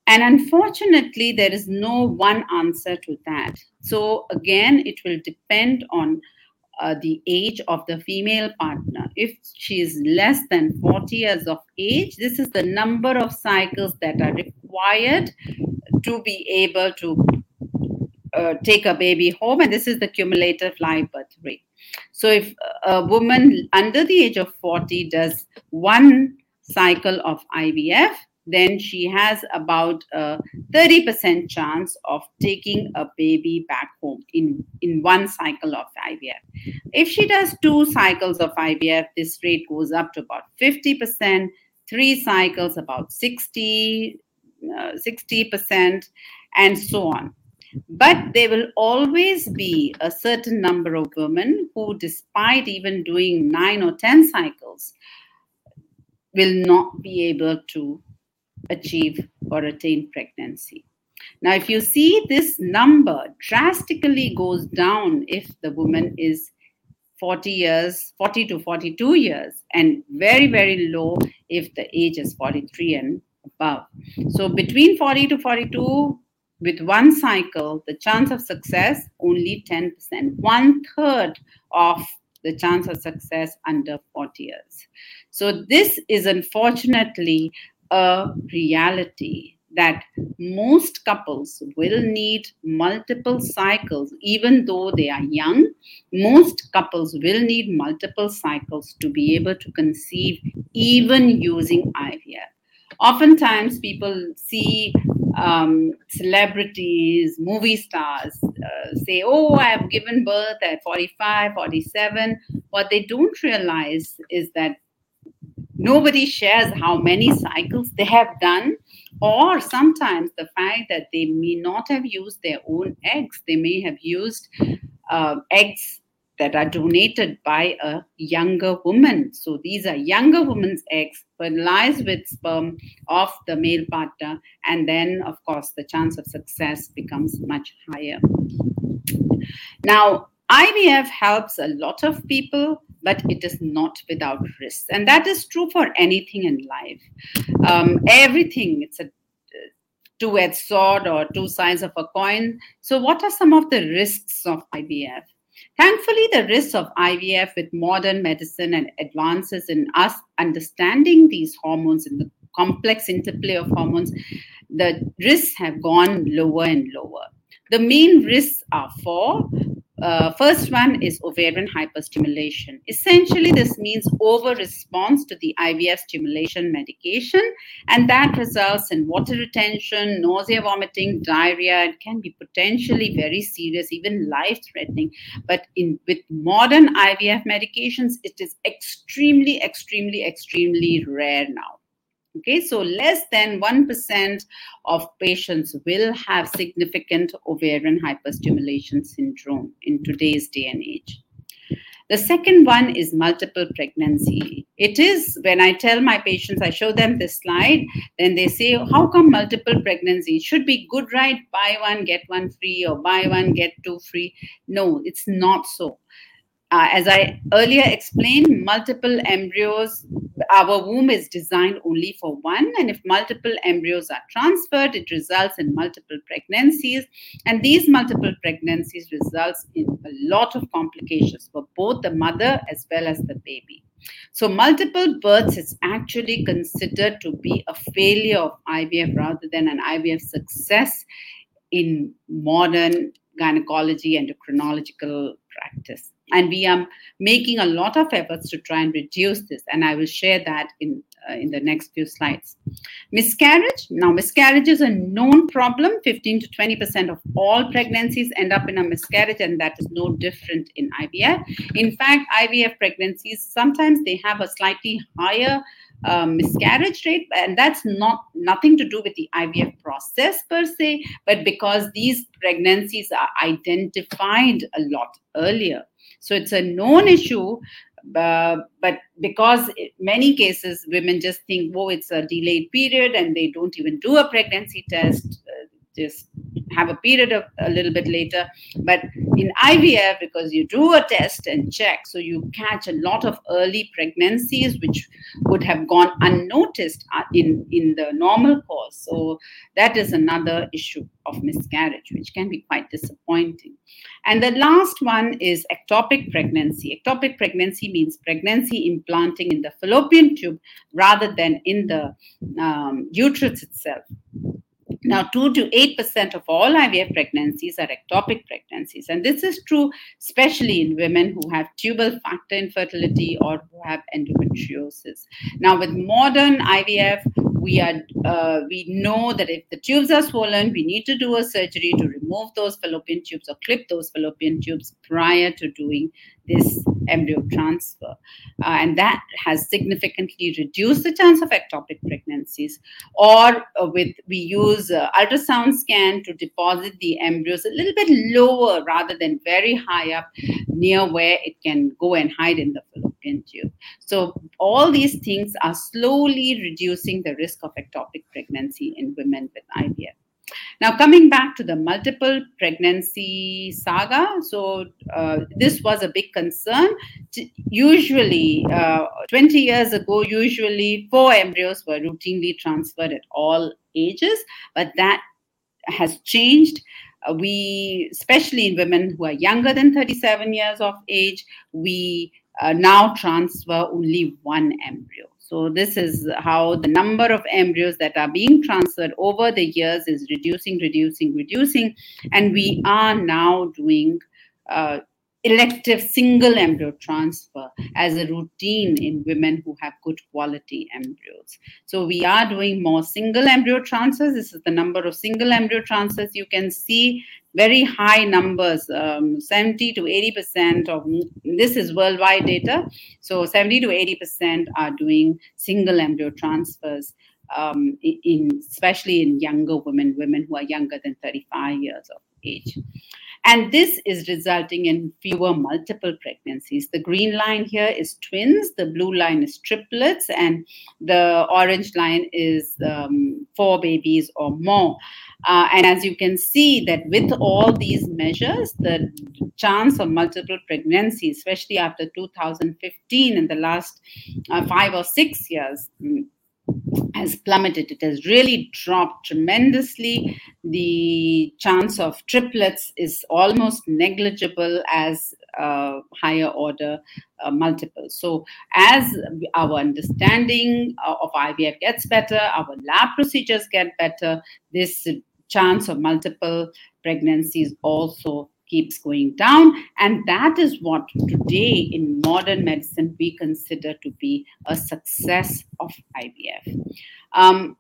And unfortunately, there is no one answer to that. So, again, it will depend on uh, the age of the female partner. If she is less than 40 years of age, this is the number of cycles that are required to be able to uh, take a baby home, and this is the cumulative live birth rate. So, if a woman under the age of 40 does one cycle of IVF, then she has about a 30% chance of taking a baby back home in, in one cycle of IVF. If she does two cycles of IVF, this rate goes up to about 50%, three cycles about 60, uh, 60%, and so on. But there will always be a certain number of women who, despite even doing nine or 10 cycles, will not be able to achieve or attain pregnancy. Now, if you see this number drastically goes down if the woman is 40 years, 40 to 42 years, and very, very low if the age is 43 and above. So, between 40 to 42, with one cycle, the chance of success only 10%, one third of the chance of success under 40 years. So, this is unfortunately a reality that most couples will need multiple cycles, even though they are young. Most couples will need multiple cycles to be able to conceive, even using IVF. Oftentimes, people see um, celebrities, movie stars uh, say, Oh, I have given birth at 45, 47. What they don't realize is that nobody shares how many cycles they have done or sometimes the fact that they may not have used their own eggs. They may have used uh, eggs that are donated by a younger woman. So these are younger woman's eggs fertilized with sperm of the male partner and then of course the chance of success becomes much higher. Now ivf helps a lot of people but it is not without risks. And that is true for anything in life. Um, everything, it's a two edged sword or two sides of a coin. So, what are some of the risks of IVF? Thankfully, the risks of IVF with modern medicine and advances in us understanding these hormones and the complex interplay of hormones, the risks have gone lower and lower. The main risks are four uh, first one is ovarian hyperstimulation. Essentially, this means over response to the IVF stimulation medication, and that results in water retention, nausea, vomiting, diarrhea. It can be potentially very serious, even life threatening. But in with modern IVF medications, it is extremely, extremely, extremely rare now. Okay, so less than 1% of patients will have significant ovarian hyperstimulation syndrome in today's day and age. The second one is multiple pregnancy. It is when I tell my patients, I show them this slide, then they say, How come multiple pregnancy? Should be good, right? Buy one, get one free, or buy one, get two free. No, it's not so. Uh, as I earlier explained, multiple embryos, our womb is designed only for one. And if multiple embryos are transferred, it results in multiple pregnancies. And these multiple pregnancies results in a lot of complications for both the mother as well as the baby. So multiple births is actually considered to be a failure of IVF rather than an IVF success in modern gynecology and endocrinological practice and we are making a lot of efforts to try and reduce this and i will share that in uh, in the next few slides. Miscarriage now miscarriage is a known problem. 15 to 20 percent of all pregnancies end up in a miscarriage and that is no different in ivf in fact ivf pregnancies sometimes they have a slightly higher um, miscarriage rate and that's not nothing to do with the ivf process per se but because these pregnancies are identified a lot earlier so it's a known issue, uh, but because many cases women just think, oh, it's a delayed period and they don't even do a pregnancy test, uh, just have a period of a little bit later. But in IVF, because you do a test and check, so you catch a lot of early pregnancies which would have gone unnoticed uh, in, in the normal course. So that is another issue of miscarriage, which can be quite disappointing. And the last one is ectopic pregnancy. Ectopic pregnancy means pregnancy implanting in the fallopian tube rather than in the um, uterus itself. Now, 2 to 8% of all IVF pregnancies are ectopic pregnancies. And this is true especially in women who have tubal factor infertility or who have endometriosis. Now, with modern IVF, we are uh, we know that if the tubes are swollen, we need to do a surgery to remove those fallopian tubes or clip those fallopian tubes prior to doing this embryo transfer. Uh, and that has significantly reduced the chance of ectopic pregnancies. Or uh, with we use uh, ultrasound scan to deposit the embryos a little bit lower rather than very high up near where it can go and hide in the fallopian tube. So all these things are slowly reducing the risk of ectopic pregnancy in women with IVF. Now, coming back to the multiple pregnancy saga, so uh, this was a big concern. Usually, uh, 20 years ago, usually four embryos were routinely transferred at all ages, but that has changed. Uh, we, especially in women who are younger than 37 years of age, we uh, now transfer only one embryo. So this is how the number of embryos that are being transferred over the years is reducing, reducing, reducing, and we are now doing uh, elective single embryo transfer as a routine in women who have good quality embryos. So we are doing more single embryo transfers. This is the number of single embryo transfers. You can see very high numbers, um, 70 to 80% of this is worldwide data. So 70 to 80% are doing single embryo transfers. Um, in especially in younger women, women who are younger than 35 years of age. And this is resulting in fewer multiple pregnancies. The green line here is twins, the blue line is triplets, and the orange line is um, four babies or more. Uh, and as you can see that with all these measures, the chance of multiple pregnancy, especially after 2015 in the last uh, five or six years, mm, has plummeted. It has really dropped tremendously. The chance of triplets is almost negligible as uh, higher order uh, multiples. So, as our understanding of IVF gets better, our lab procedures get better, this chance of multiple pregnancies also keeps going down. And that is what today in modern medicine we consider to be a success of IVF. Um,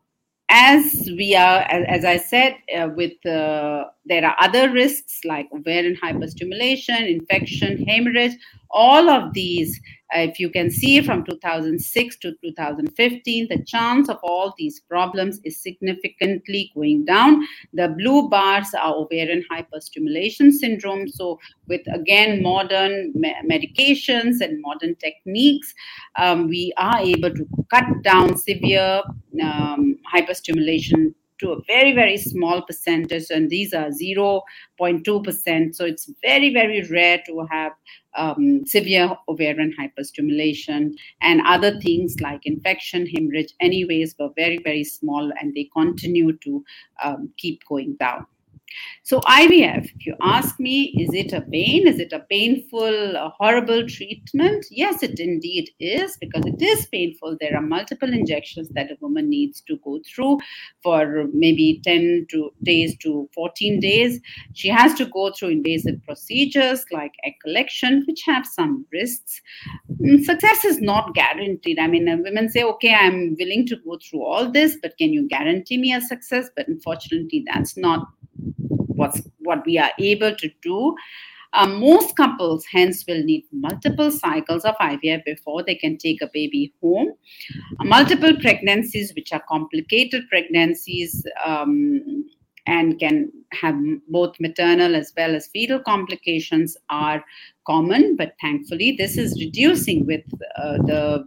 as we are, as, I said, uh, with uh, there are other risks like ovarian hyperstimulation, infection, hemorrhage. All of these if you can see from 2006 to 2015, the chance of all these problems is significantly going down. The blue bars are ovarian hyperstimulation syndrome. So, with again modern me- medications and modern techniques, um, we are able to cut down severe um, hyperstimulation to a very very small percentage and these are 0.2% so it's very very rare to have um, severe ovarian hyperstimulation and other things like infection hemorrhage anyways were very very small and they continue to um, keep going down so, IVF, if you ask me, is it a pain? Is it a painful, a horrible treatment? Yes, it indeed is because it is painful. There are multiple injections that a woman needs to go through for maybe 10 to days to 14 days. She has to go through invasive procedures like egg collection, which have some risks. Mm, success is not guaranteed. I mean, women say, okay, I'm willing to go through all this, but can you guarantee me a success? But unfortunately, that's not what's what we are able to do. Um, most couples hence will need multiple cycles of IVF before they can take a baby home. Uh, multiple pregnancies, which are complicated pregnancies, um, and can have both maternal as well as fetal complications, are common. But thankfully, this is reducing with uh, the uh,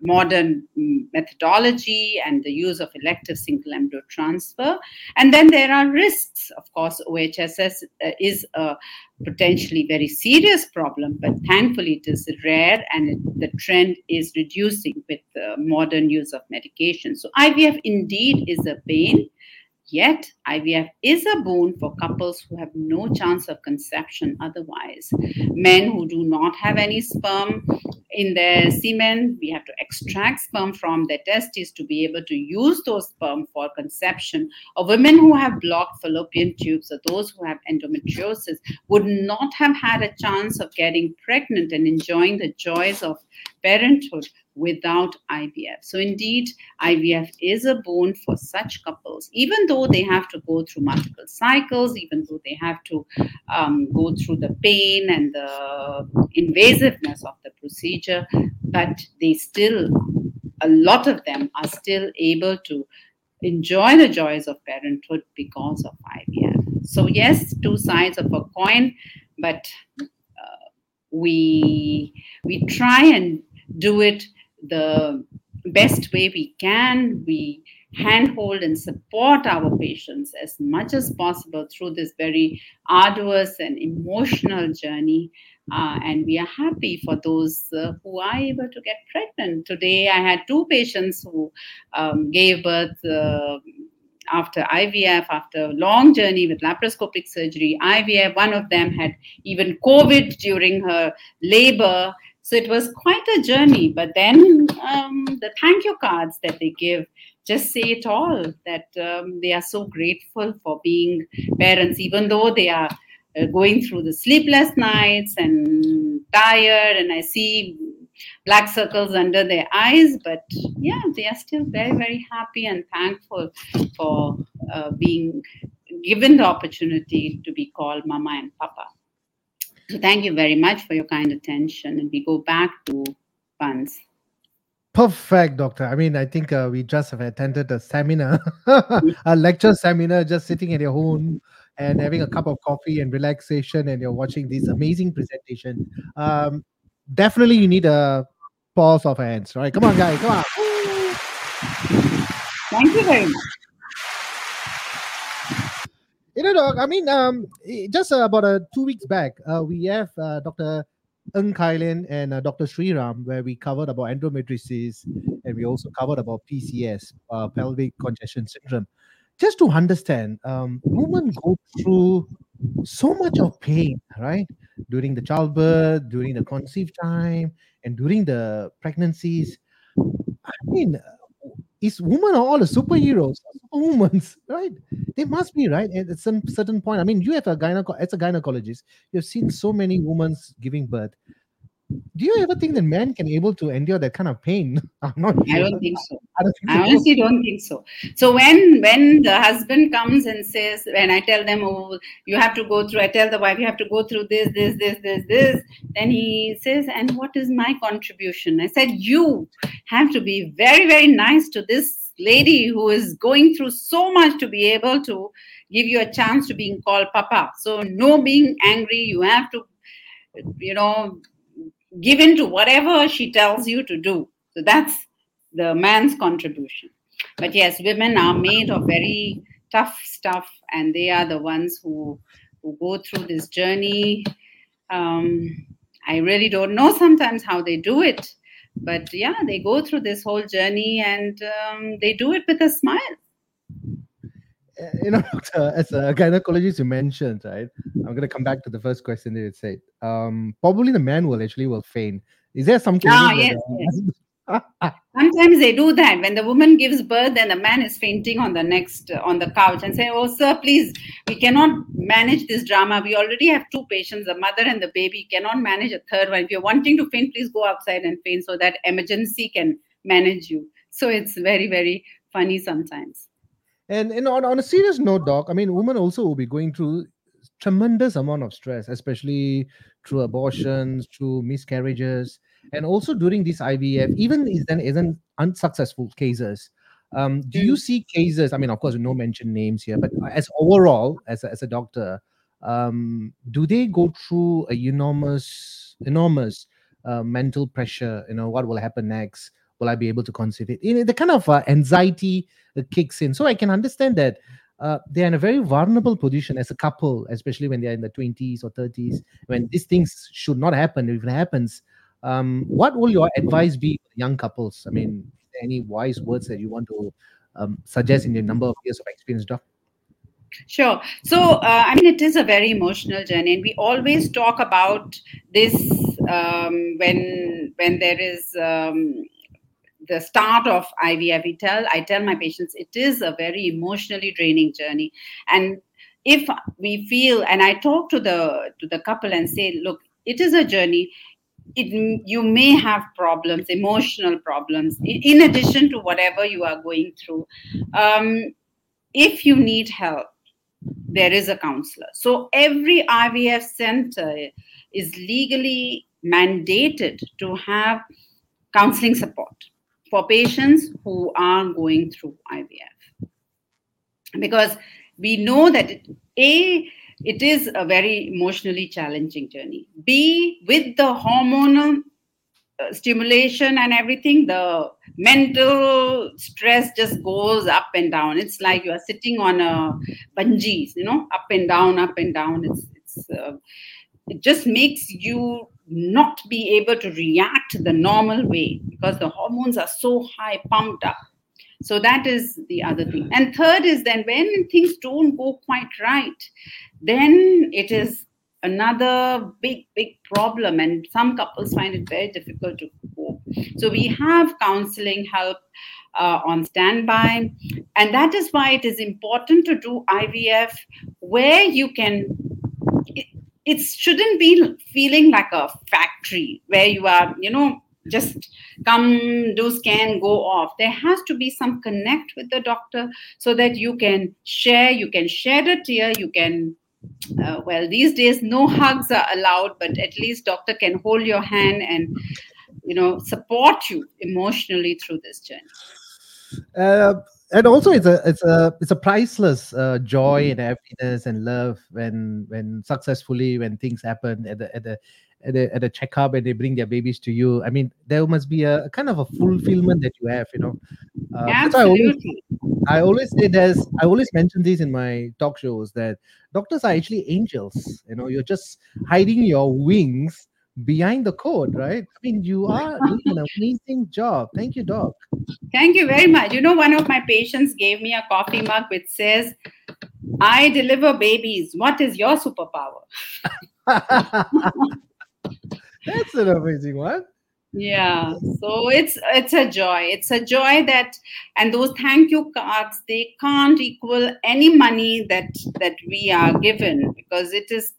modern mm, methodology and the use of elective single embryo transfer. And then there are risks. Of course, OHSS uh, is a potentially very serious problem, but thankfully it is rare and it, the trend is reducing with modern use of medication. So IVF indeed is a pain. Yet, IVF is a boon for couples who have no chance of conception otherwise. Men who do not have any sperm in their semen, we have to extract sperm from their testes to be able to use those sperm for conception. Or women who have blocked fallopian tubes or those who have endometriosis would not have had a chance of getting pregnant and enjoying the joys of parenthood without IVF. So, indeed, IVF is a boon for such couples, even though they have to go through multiple cycles, even though they have to um, go through the pain and the invasiveness of the procedure, but they still, a lot of them are still able to enjoy the joys of parenthood because of IVF. So, yes, two sides of a coin, but uh, we we try and do it the best way we can. We handhold and support our patients as much as possible through this very arduous and emotional journey. Uh, and we are happy for those uh, who are able to get pregnant. Today, I had two patients who um, gave birth. Uh, after IVF, after a long journey with laparoscopic surgery, IVF, one of them had even COVID during her labor So it was quite a journey. But then um, the thank you cards that they give just say it all that um, they are so grateful for being parents, even though they are uh, going through the sleepless nights and tired, and I see black circles under their eyes. But yeah, they are still very, very happy and thankful for uh, being given the opportunity to be called Mama and Papa. So thank you very much for your kind attention. And we go back to Vance. Perfect, doctor. I mean, I think uh, we just have attended a seminar, a lecture seminar, just sitting at your home and having a cup of coffee and relaxation, and you're watching this amazing presentation. Um, definitely, you need a pause of hands, right? Come on, guys, come on. Thank you very much. You know, doc, I mean, um, just uh, about uh, two weeks back, uh, we have uh, Dr. Ng Kailin and uh, Dr. Sriram, where we covered about endometriosis and we also covered about PCS, uh, pelvic congestion syndrome. Just to understand, um, women go through so much of pain, right? During the childbirth, during the conceived time, and during the pregnancies. I mean, is women are all the superheroes, superwomen, right? They must be right at some certain point. I mean, you have a gyneco as a gynecologist, you've seen so many women giving birth. Do you ever think that men can able to endure that kind of pain? I'm not. I don't think so. I, don't think I honestly don't think so. So when when the husband comes and says, when I tell them, oh, you have to go through, I tell the wife, you have to go through this, this, this, this, this. Then he says, and what is my contribution? I said, you have to be very, very nice to this lady who is going through so much to be able to give you a chance to being called papa. So no being angry. You have to, you know, give in to whatever she tells you to do. So that's the man's contribution. But yes, women are made of very tough stuff, and they are the ones who who go through this journey. Um, I really don't know sometimes how they do it, but yeah, they go through this whole journey and um, they do it with a smile. You know, as a gynecologist, you mentioned, right? I'm going to come back to the first question that you said. Um, probably the man will actually will faint. Is there some? Ah, yes, yes. Sometimes they do that when the woman gives birth, and the man is fainting on the next uh, on the couch and say, "Oh, sir, please, we cannot manage this drama. We already have two patients, the mother and the baby. Cannot manage a third one. If you're wanting to faint, please go outside and faint so that emergency can manage you." So it's very very funny sometimes. And, and on, on a serious note, Doc, I mean, women also will be going through tremendous amount of stress, especially through abortions, through miscarriages, and also during this IVF, even is then isn't unsuccessful cases. Um, do you mm. see cases? I mean, of course, no mention names here, but as overall, as a, as a doctor, um, do they go through a enormous, enormous uh, mental pressure? You know, what will happen next? Will I be able to conceive it? You know, the kind of uh, anxiety kicks in. So I can understand that uh, they're in a very vulnerable position as a couple, especially when they're in the 20s or 30s, when these things should not happen. If it happens, um, what will your advice be for young couples? I mean, any wise words that you want to um, suggest in your number of years of experience, Doc? Sure. So, uh, I mean, it is a very emotional journey, and we always talk about this um, when when there is um, the start of IVF, we tell I tell my patients it is a very emotionally draining journey, and if we feel, and I talk to the to the couple and say, look, it is a journey. It, you may have problems, emotional problems, in addition to whatever you are going through. Um, if you need help, there is a counselor. So every IVF center is legally mandated to have counseling support for patients who are going through IVF. Because we know that it, A, it is a very emotionally challenging journey. B, with the hormonal uh, stimulation and everything, the mental stress just goes up and down. It's like you are sitting on a bungee, you know, up and down, up and down. It's, it's uh, it just makes you not be able to react the normal way because the hormones are so high pumped up so that is the other thing and third is then when things don't go quite right then it is another big, big problem, and some couples find it very difficult to cope. So we have counseling help uh, on standby, and that is why it is important to do IVF where you can. It, shouldn't be feeling like a factory where you are, you know, just come do scan go off. There has to be some connect with the doctor so that you can share you can share a tear you can uh, well these days no hugs are allowed but at least doctor can hold your hand and you know support you emotionally through this journey. Uh, and also it's a it's a it's a priceless uh, joy and happiness and love when when successfully when things happen at the at the at a, at a checkup and they bring their babies to you. I mean there must be a, a kind of a fulfillment that you have you know. Uh, Absolutely. I always, I always say there's i always mention this in my talk shows that doctors are actually angels you know. You're just hiding your wings behind the code right? I mean you are doing an amazing job. Thank you doc. Thank you very much. You know one of my patients gave me a coffee mug which says i deliver babies. What is your superpower? That's an amazing one. Yeah, so it's it's a joy. It's a joy that, and those thank you cards they can't equal any money that that we are given because it is,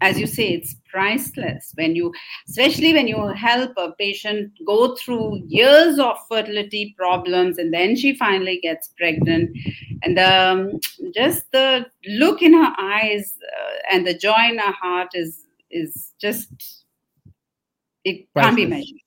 as you say, it's priceless. When you, especially when you help a patient go through years of fertility problems and then she finally gets pregnant, and um, just the look in her eyes uh, and the joy in her heart is is just it can't be measured.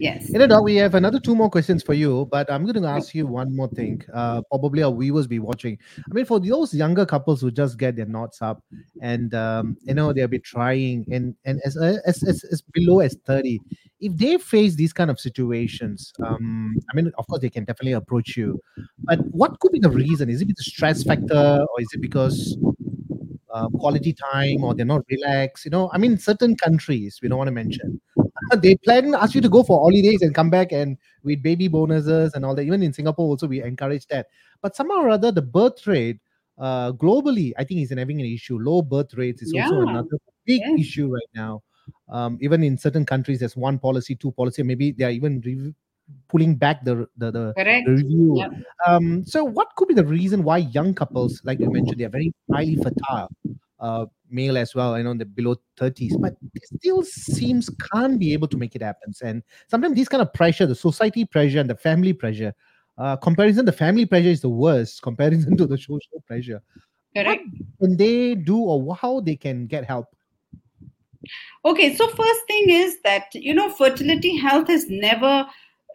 Yes. You know, we have another two more questions for you, but I'm going to ask you one more thing. Uh, probably our viewers be watching. I mean, for those younger couples who just get their knots up, and um, you know they'll be trying, and and as, as as, as below as thirty, if they face these kind of situations, um, I mean, of course they can definitely approach you, but what could be the reason? Is it the stress factor, or is it because uh, quality time or they're not relaxed. You know, I mean, certain countries we don't want to mention, they plan ask you to go for holidays and come back and with baby bonuses and all that. Even in Singapore, also we encourage that. But somehow or other, the birth rate uh, globally, I think is having an issue. Low birth rates is yeah. also another big yeah. issue right now. Um, even in certain countries, there's one policy, two policy, maybe they are even re- pulling back the the, the, the review. Yep. Um, so, what could be the reason why young couples, like you mentioned, they are very highly fertile, uh, male as well, I know the below 30s, but still seems can't be able to make it happen. And sometimes these kind of pressure, the society pressure and the family pressure, uh, comparison, the family pressure is the worst comparison to the social pressure. Correct. What can they do or how they can get help? Okay, so first thing is that you know fertility health is never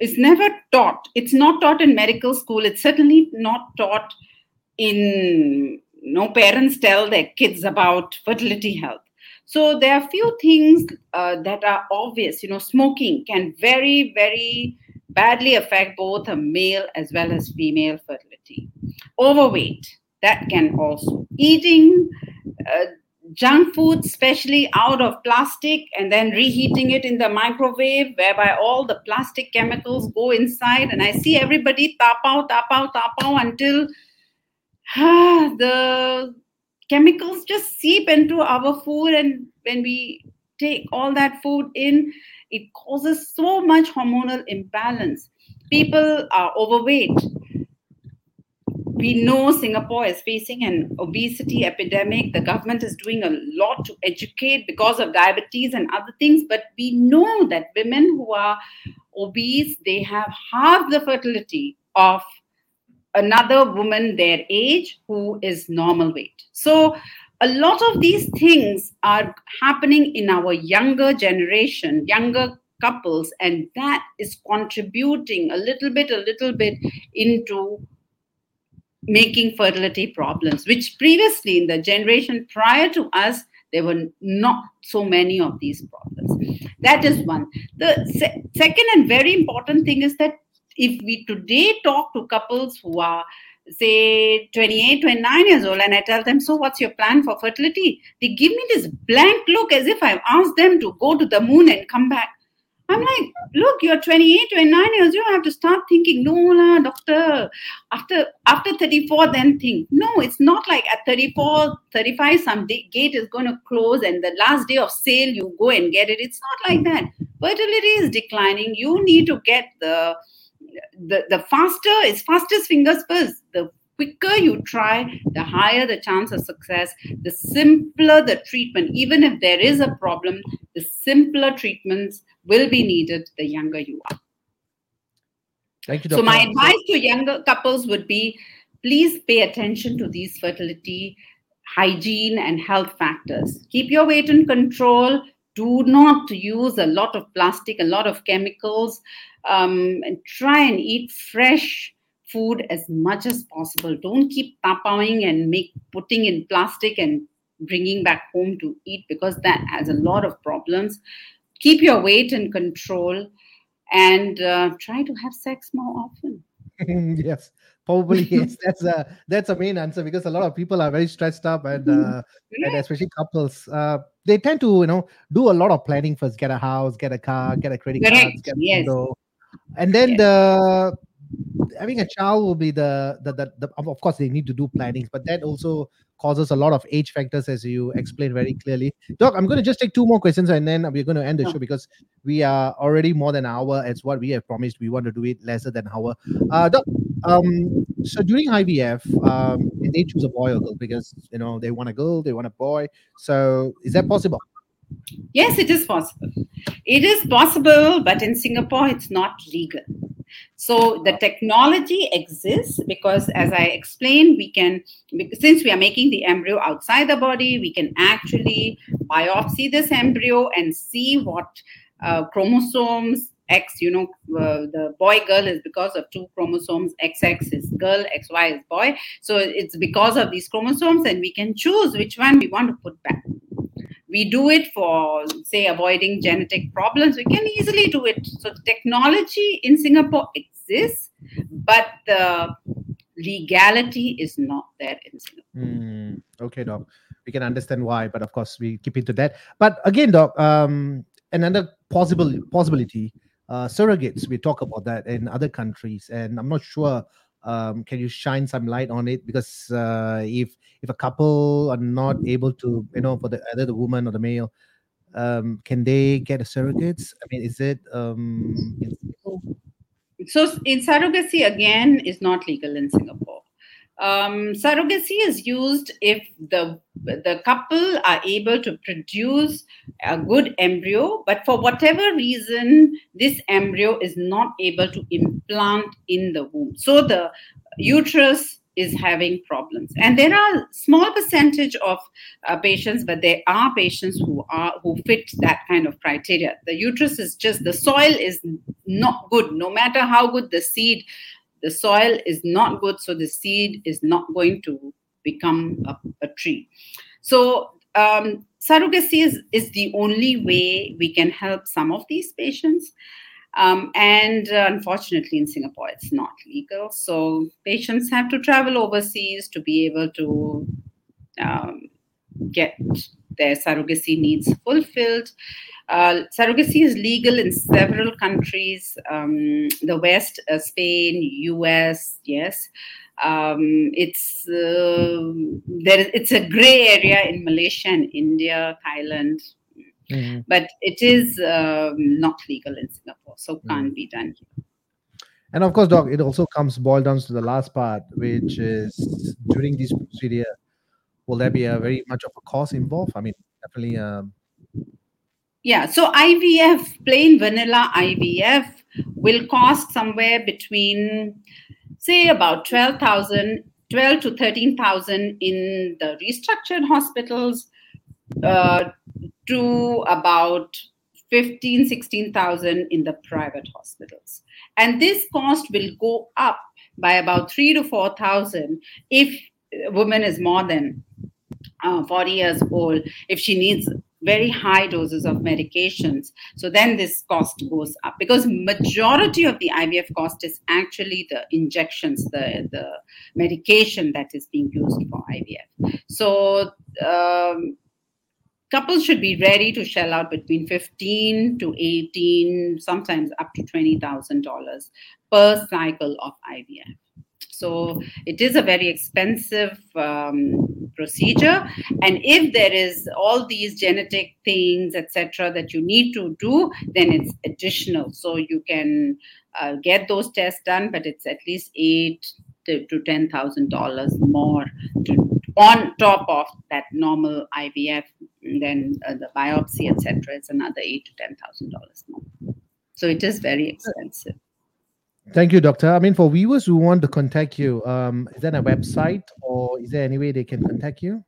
is never taught. It's not taught in medical school. It's certainly not taught in no parents tell their kids about fertility health. So there are few things uh, that are obvious. You know, smoking can very, very badly affect both a male as well as female fertility. Overweight that can also eating. Uh, junk food, especially out of plastic, and then reheating it in the microwave, whereby all the plastic chemicals go inside. And I see everybody tap out, tap out, tap out until ah, the chemicals just seep into our food. And when we take all that food in, it causes so much hormonal imbalance. People are overweight we know Singapore is facing an obesity epidemic. The government is doing a lot to educate because of diabetes and other things, but we know that women who are obese, they have half the fertility of another woman their age who is normal weight. So a lot of these things are happening in our younger generation, younger couples, and that is contributing a little bit, a little bit into making fertility problems, which previously in the generation prior to us, there were not so many of these problems. That is one. The se- second and very important thing is that if we today talk to couples who are say 28 29 years old and i tell them so what's your plan for fertility they give me this blank look as if i've asked them to go to the moon and come back I'm like, look, you're 28, 29 years, you have to start thinking, no, la, doctor, after after 34, then think. No, it's not like at 34, 35, some day, gate is going to close and the last day of sale, you go and get it. It's not like that. Fertility is declining. You need to get the the, the faster, it's fastest fingers first. The quicker you try, the higher the chance of success, the simpler the treatment. Even if there is a problem, the simpler treatments will be needed the younger you are. Thank you, Dr. So, my advice to younger couples would be please pay attention to these fertility, hygiene, and health factors. Keep your weight in control. Do not use a lot of plastic, a lot of chemicals, um, and try and eat fresh food as much as possible. Don't keep tapaing and make putting in plastic and bringing back home to eat because that has a lot of problems keep your weight in control and uh, try to have sex more often yes probably yes that's a that's a main answer because a lot of people are very stressed up and, uh, and especially couples uh, they tend to you know do a lot of planning first get a house get a car get a credit Correct. card get a yes. and then yes. the having a child will be the, the, the the of course they need to do plannings but that also causes a lot of age factors as you explained very clearly. Doc i'm going to just take two more questions and then we're going to end the show because we are already more than an hour as what we have promised we want to do it lesser than an hour. Uh doc um so during ivf um they choose a boy or girl because you know they want a girl they want a boy. So is that possible Yes, it is possible. It is possible, but in Singapore, it's not legal. So the technology exists because, as I explained, we can, since we are making the embryo outside the body, we can actually biopsy this embryo and see what uh, chromosomes X, you know, uh, the boy girl is because of two chromosomes. XX is girl, XY is boy. So it's because of these chromosomes, and we can choose which one we want to put back we do it for say avoiding genetic problems we can easily do it. So technology in singapore exists but the legality is not there in singapore. Mm, okay doc. We can understand why but of course we keep into that. But again doc um, another possible possibility uh, surrogates we talk about that in other countries and i'm not sure um, can you shine some light on it? Because uh, if if a couple are not able to you know for the either the woman or the male um, can they get a surrogates i mean is it um, so in surrogacy again is not legal in singapore um, surrogacy is used if the the couple are able to produce a good embryo, but for whatever reason, this embryo is not able to implant in the womb. So the uterus is having problems. And there are small percentage of uh, patients but there are patients who are who fit that kind of criteria. The uterus is just the soil is not good. No matter how good the seed the soil is not good, so the seed is not going to become a, a tree. So um, surrogacy is, is the only way we can help some of these patients. Um, and uh, unfortunately, in Singapore, it's not legal. So patients have to travel overseas to be able to um, get their surrogacy needs fulfilled. Uh, surrogacy is legal in several countries, um, the West, uh, Spain, US, yes. Um, it's uh, there. It's a gray area in Malaysia and India, Thailand, mm-hmm. but it is um, not legal in Singapore, so mm-hmm. can't be done here. And of course, doc, it also comes boiled down to the last part, which is during this procedure, will there be a very much of a cost involved? I mean, definitely. Um, yeah, so IVF, plain vanilla IVF, will cost somewhere between, say, about 12,000, 12 to 13,000 in the restructured hospitals, uh, to about 15, 16,000 in the private hospitals. And this cost will go up by about three to 4,000 if a woman is more than uh, 40 years old, if she needs very high doses of medications. So then this cost goes up because majority of the ivf cost is actually the injections the the medication that is being used for ivf so um, couples should be ready to shell out between 15 to 18 sometimes up to $20000 per cycle of ivf so it is a very expensive um, procedure. And if there is all these genetic things, etc., that you need to do, then it's additional. So you can uh, get those tests done, but it's at least eight to, to ten thousand dollars more to, on top of that normal IVF. Then uh, the biopsy, etc., is another eight to ten thousand dollars more. So it is very expensive. Thank you, doctor. I mean, for viewers who want to contact you, um, is there a website or is there any way they can contact you?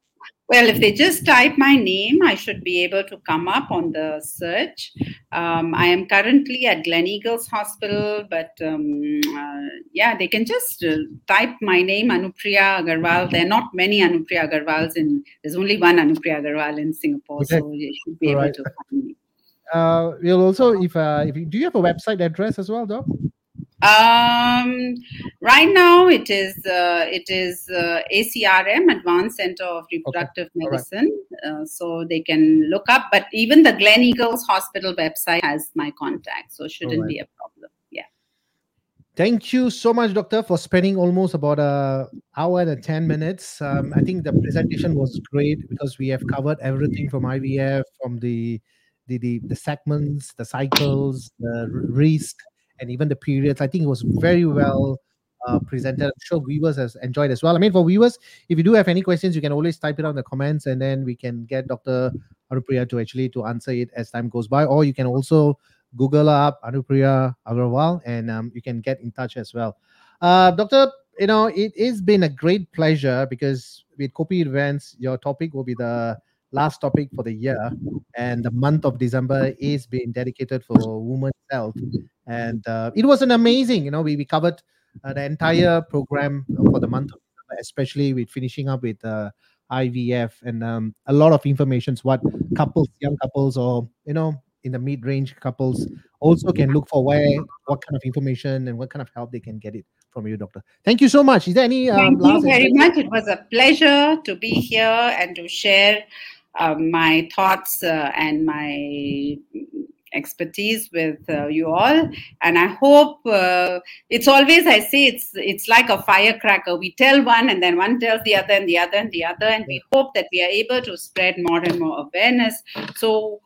Well, if they just type my name, I should be able to come up on the search. Um, I am currently at Gleneagles Hospital, but um, uh, yeah, they can just uh, type my name, Anupriya Agarwal. There are not many Anupriya Agarwals in. There's only one Anupriya Agarwal in Singapore, okay. so you should be All able right. to find me. Uh, we'll also, if uh, if you, do you have a website address as well, Doc? Um, right now, it is uh, it is uh, ACRM, Advanced Center of Reproductive okay. Medicine. Right. Uh, so they can look up. But even the Gleneagles Hospital website has my contact, so shouldn't right. be a problem. Yeah. Thank you so much, Doctor, for spending almost about a hour and ten minutes. Um, I think the presentation was great because we have covered everything from IVF, from the the the, the segments, the cycles, the risk and even the periods. I think it was very well uh, presented. I'm sure viewers has enjoyed as well. I mean, for viewers, if you do have any questions, you can always type it out in the comments, and then we can get Dr. Anupriya to actually to answer it as time goes by. Or you can also Google up Anupriya Agarwal, and um, you can get in touch as well. Uh, Doctor, you know, it has been a great pleasure because with Kopi events, your topic will be the last topic for the year, and the month of December is being dedicated for women's health. And uh, it was an amazing, you know, we, we covered uh, the entire program for the month, especially with finishing up with uh, IVF and um, a lot of information. What couples, young couples, or you know, in the mid-range couples also can look for where, what kind of information and what kind of help they can get it from you, doctor. Thank you so much. Is there any? Um, Thank you very much. It was a pleasure to be here and to share uh, my thoughts uh, and my expertise with uh, you all. And i hope uh, it's always i say it's it's like a firecracker. We tell one and then one tells the other and the other and the other. And we hope that we are able to spread more and more awareness. So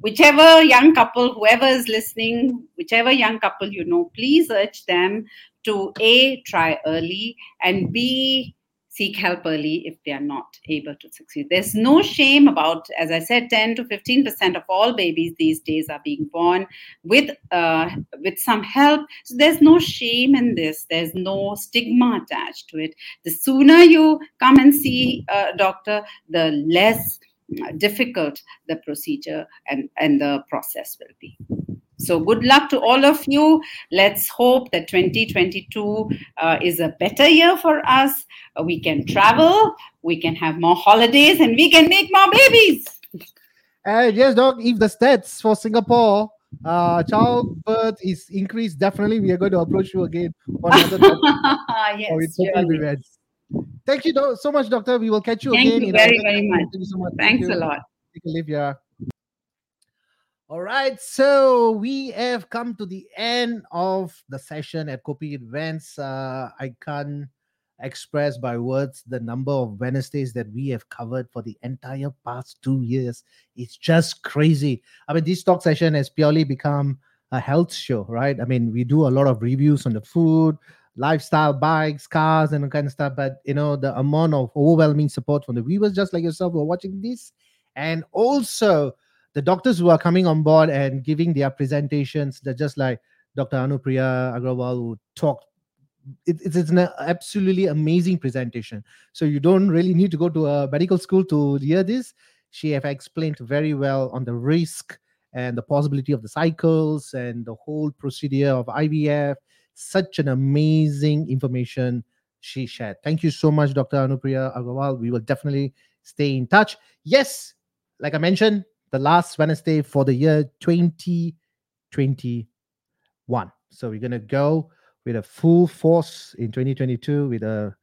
whichever young couple whoever is listening whichever young couple you know please urge them to a try early and b seek help early if they are not able to succeed. There's no shame about, as I said, 10 to 15% of all babies these days are being born with uh, with some help. So there's no shame in this. There's no stigma attached to it. The sooner you come and see a doctor, the less difficult the procedure and, and the process will be. So, good luck to all of you. Let's hope that 2022 uh, is a better year for us. Uh, we can travel, we can have more holidays, and we can make more babies. And yes, Doc, if the stats for Singapore uh childbirth is increased, definitely we are going to approach you again for another yes, events. Thank you so much, Doctor. We will catch you Thank again. You very, very much. Thank you so much. Thanks Thank a lot. Take a leave, yeah. All right, so we have come to the end of the session at Kopi Events. Uh, I can't express by words the number of Wednesdays that we have covered for the entire past two years. It's just crazy. I mean, this talk session has purely become a health show, right? I mean, we do a lot of reviews on the food, lifestyle, bikes, cars, and all kind of stuff. But you know, the amount of overwhelming support from the viewers, just like yourself, who are watching this, and also the doctors who are coming on board and giving their presentations, they're just like Dr. Anupriya Agarwal who talked. It, it's, it's an absolutely amazing presentation. So you don't really need to go to a medical school to hear this. She have explained very well on the risk and the possibility of the cycles and the whole procedure of IVF. Such an amazing information she shared. Thank you so much, Dr. Anupriya Agarwal. We will definitely stay in touch. Yes, like I mentioned, the last Wednesday for the year 2021. So we're going to go with a full force in 2022 with a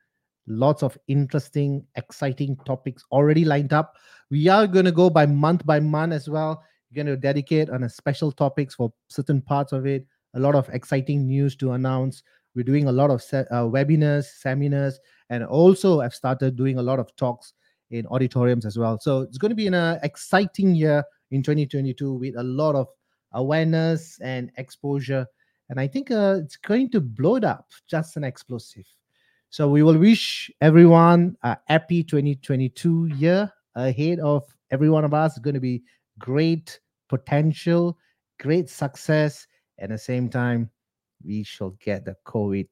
Lots of interesting, exciting topics already lined up. We are going to go by month by month as well. We're going to dedicate on a special topics for certain parts of it. A lot of exciting news to announce. We're doing a lot of se- uh, webinars, seminars, and also I've started doing a lot of talks in auditoriums as well. So it's going to be an exciting year in 2022 with a lot of awareness and exposure. And I think uh, it's going to blow it up, just an explosive. So we will wish everyone a happy 2022 year ahead of every one of us. It's going to be great potential, great success. And at the same time, we shall get the COVID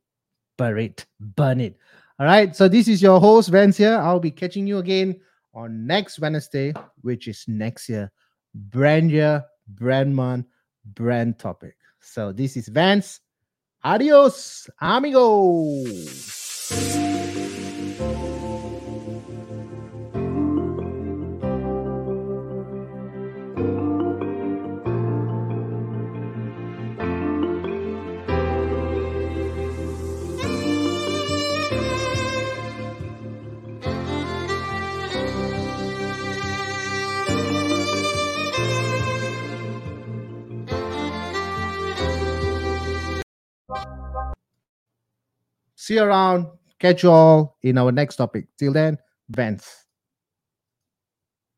burn it, burn it. All right. So this is your host, Vance here. I'll be catching you again on next Wednesday, which is next year. Brand year, brand month, brand topic. So this is Vance. Adios, amigo. See you around. Catch you all in our next topic. Till then, Vance.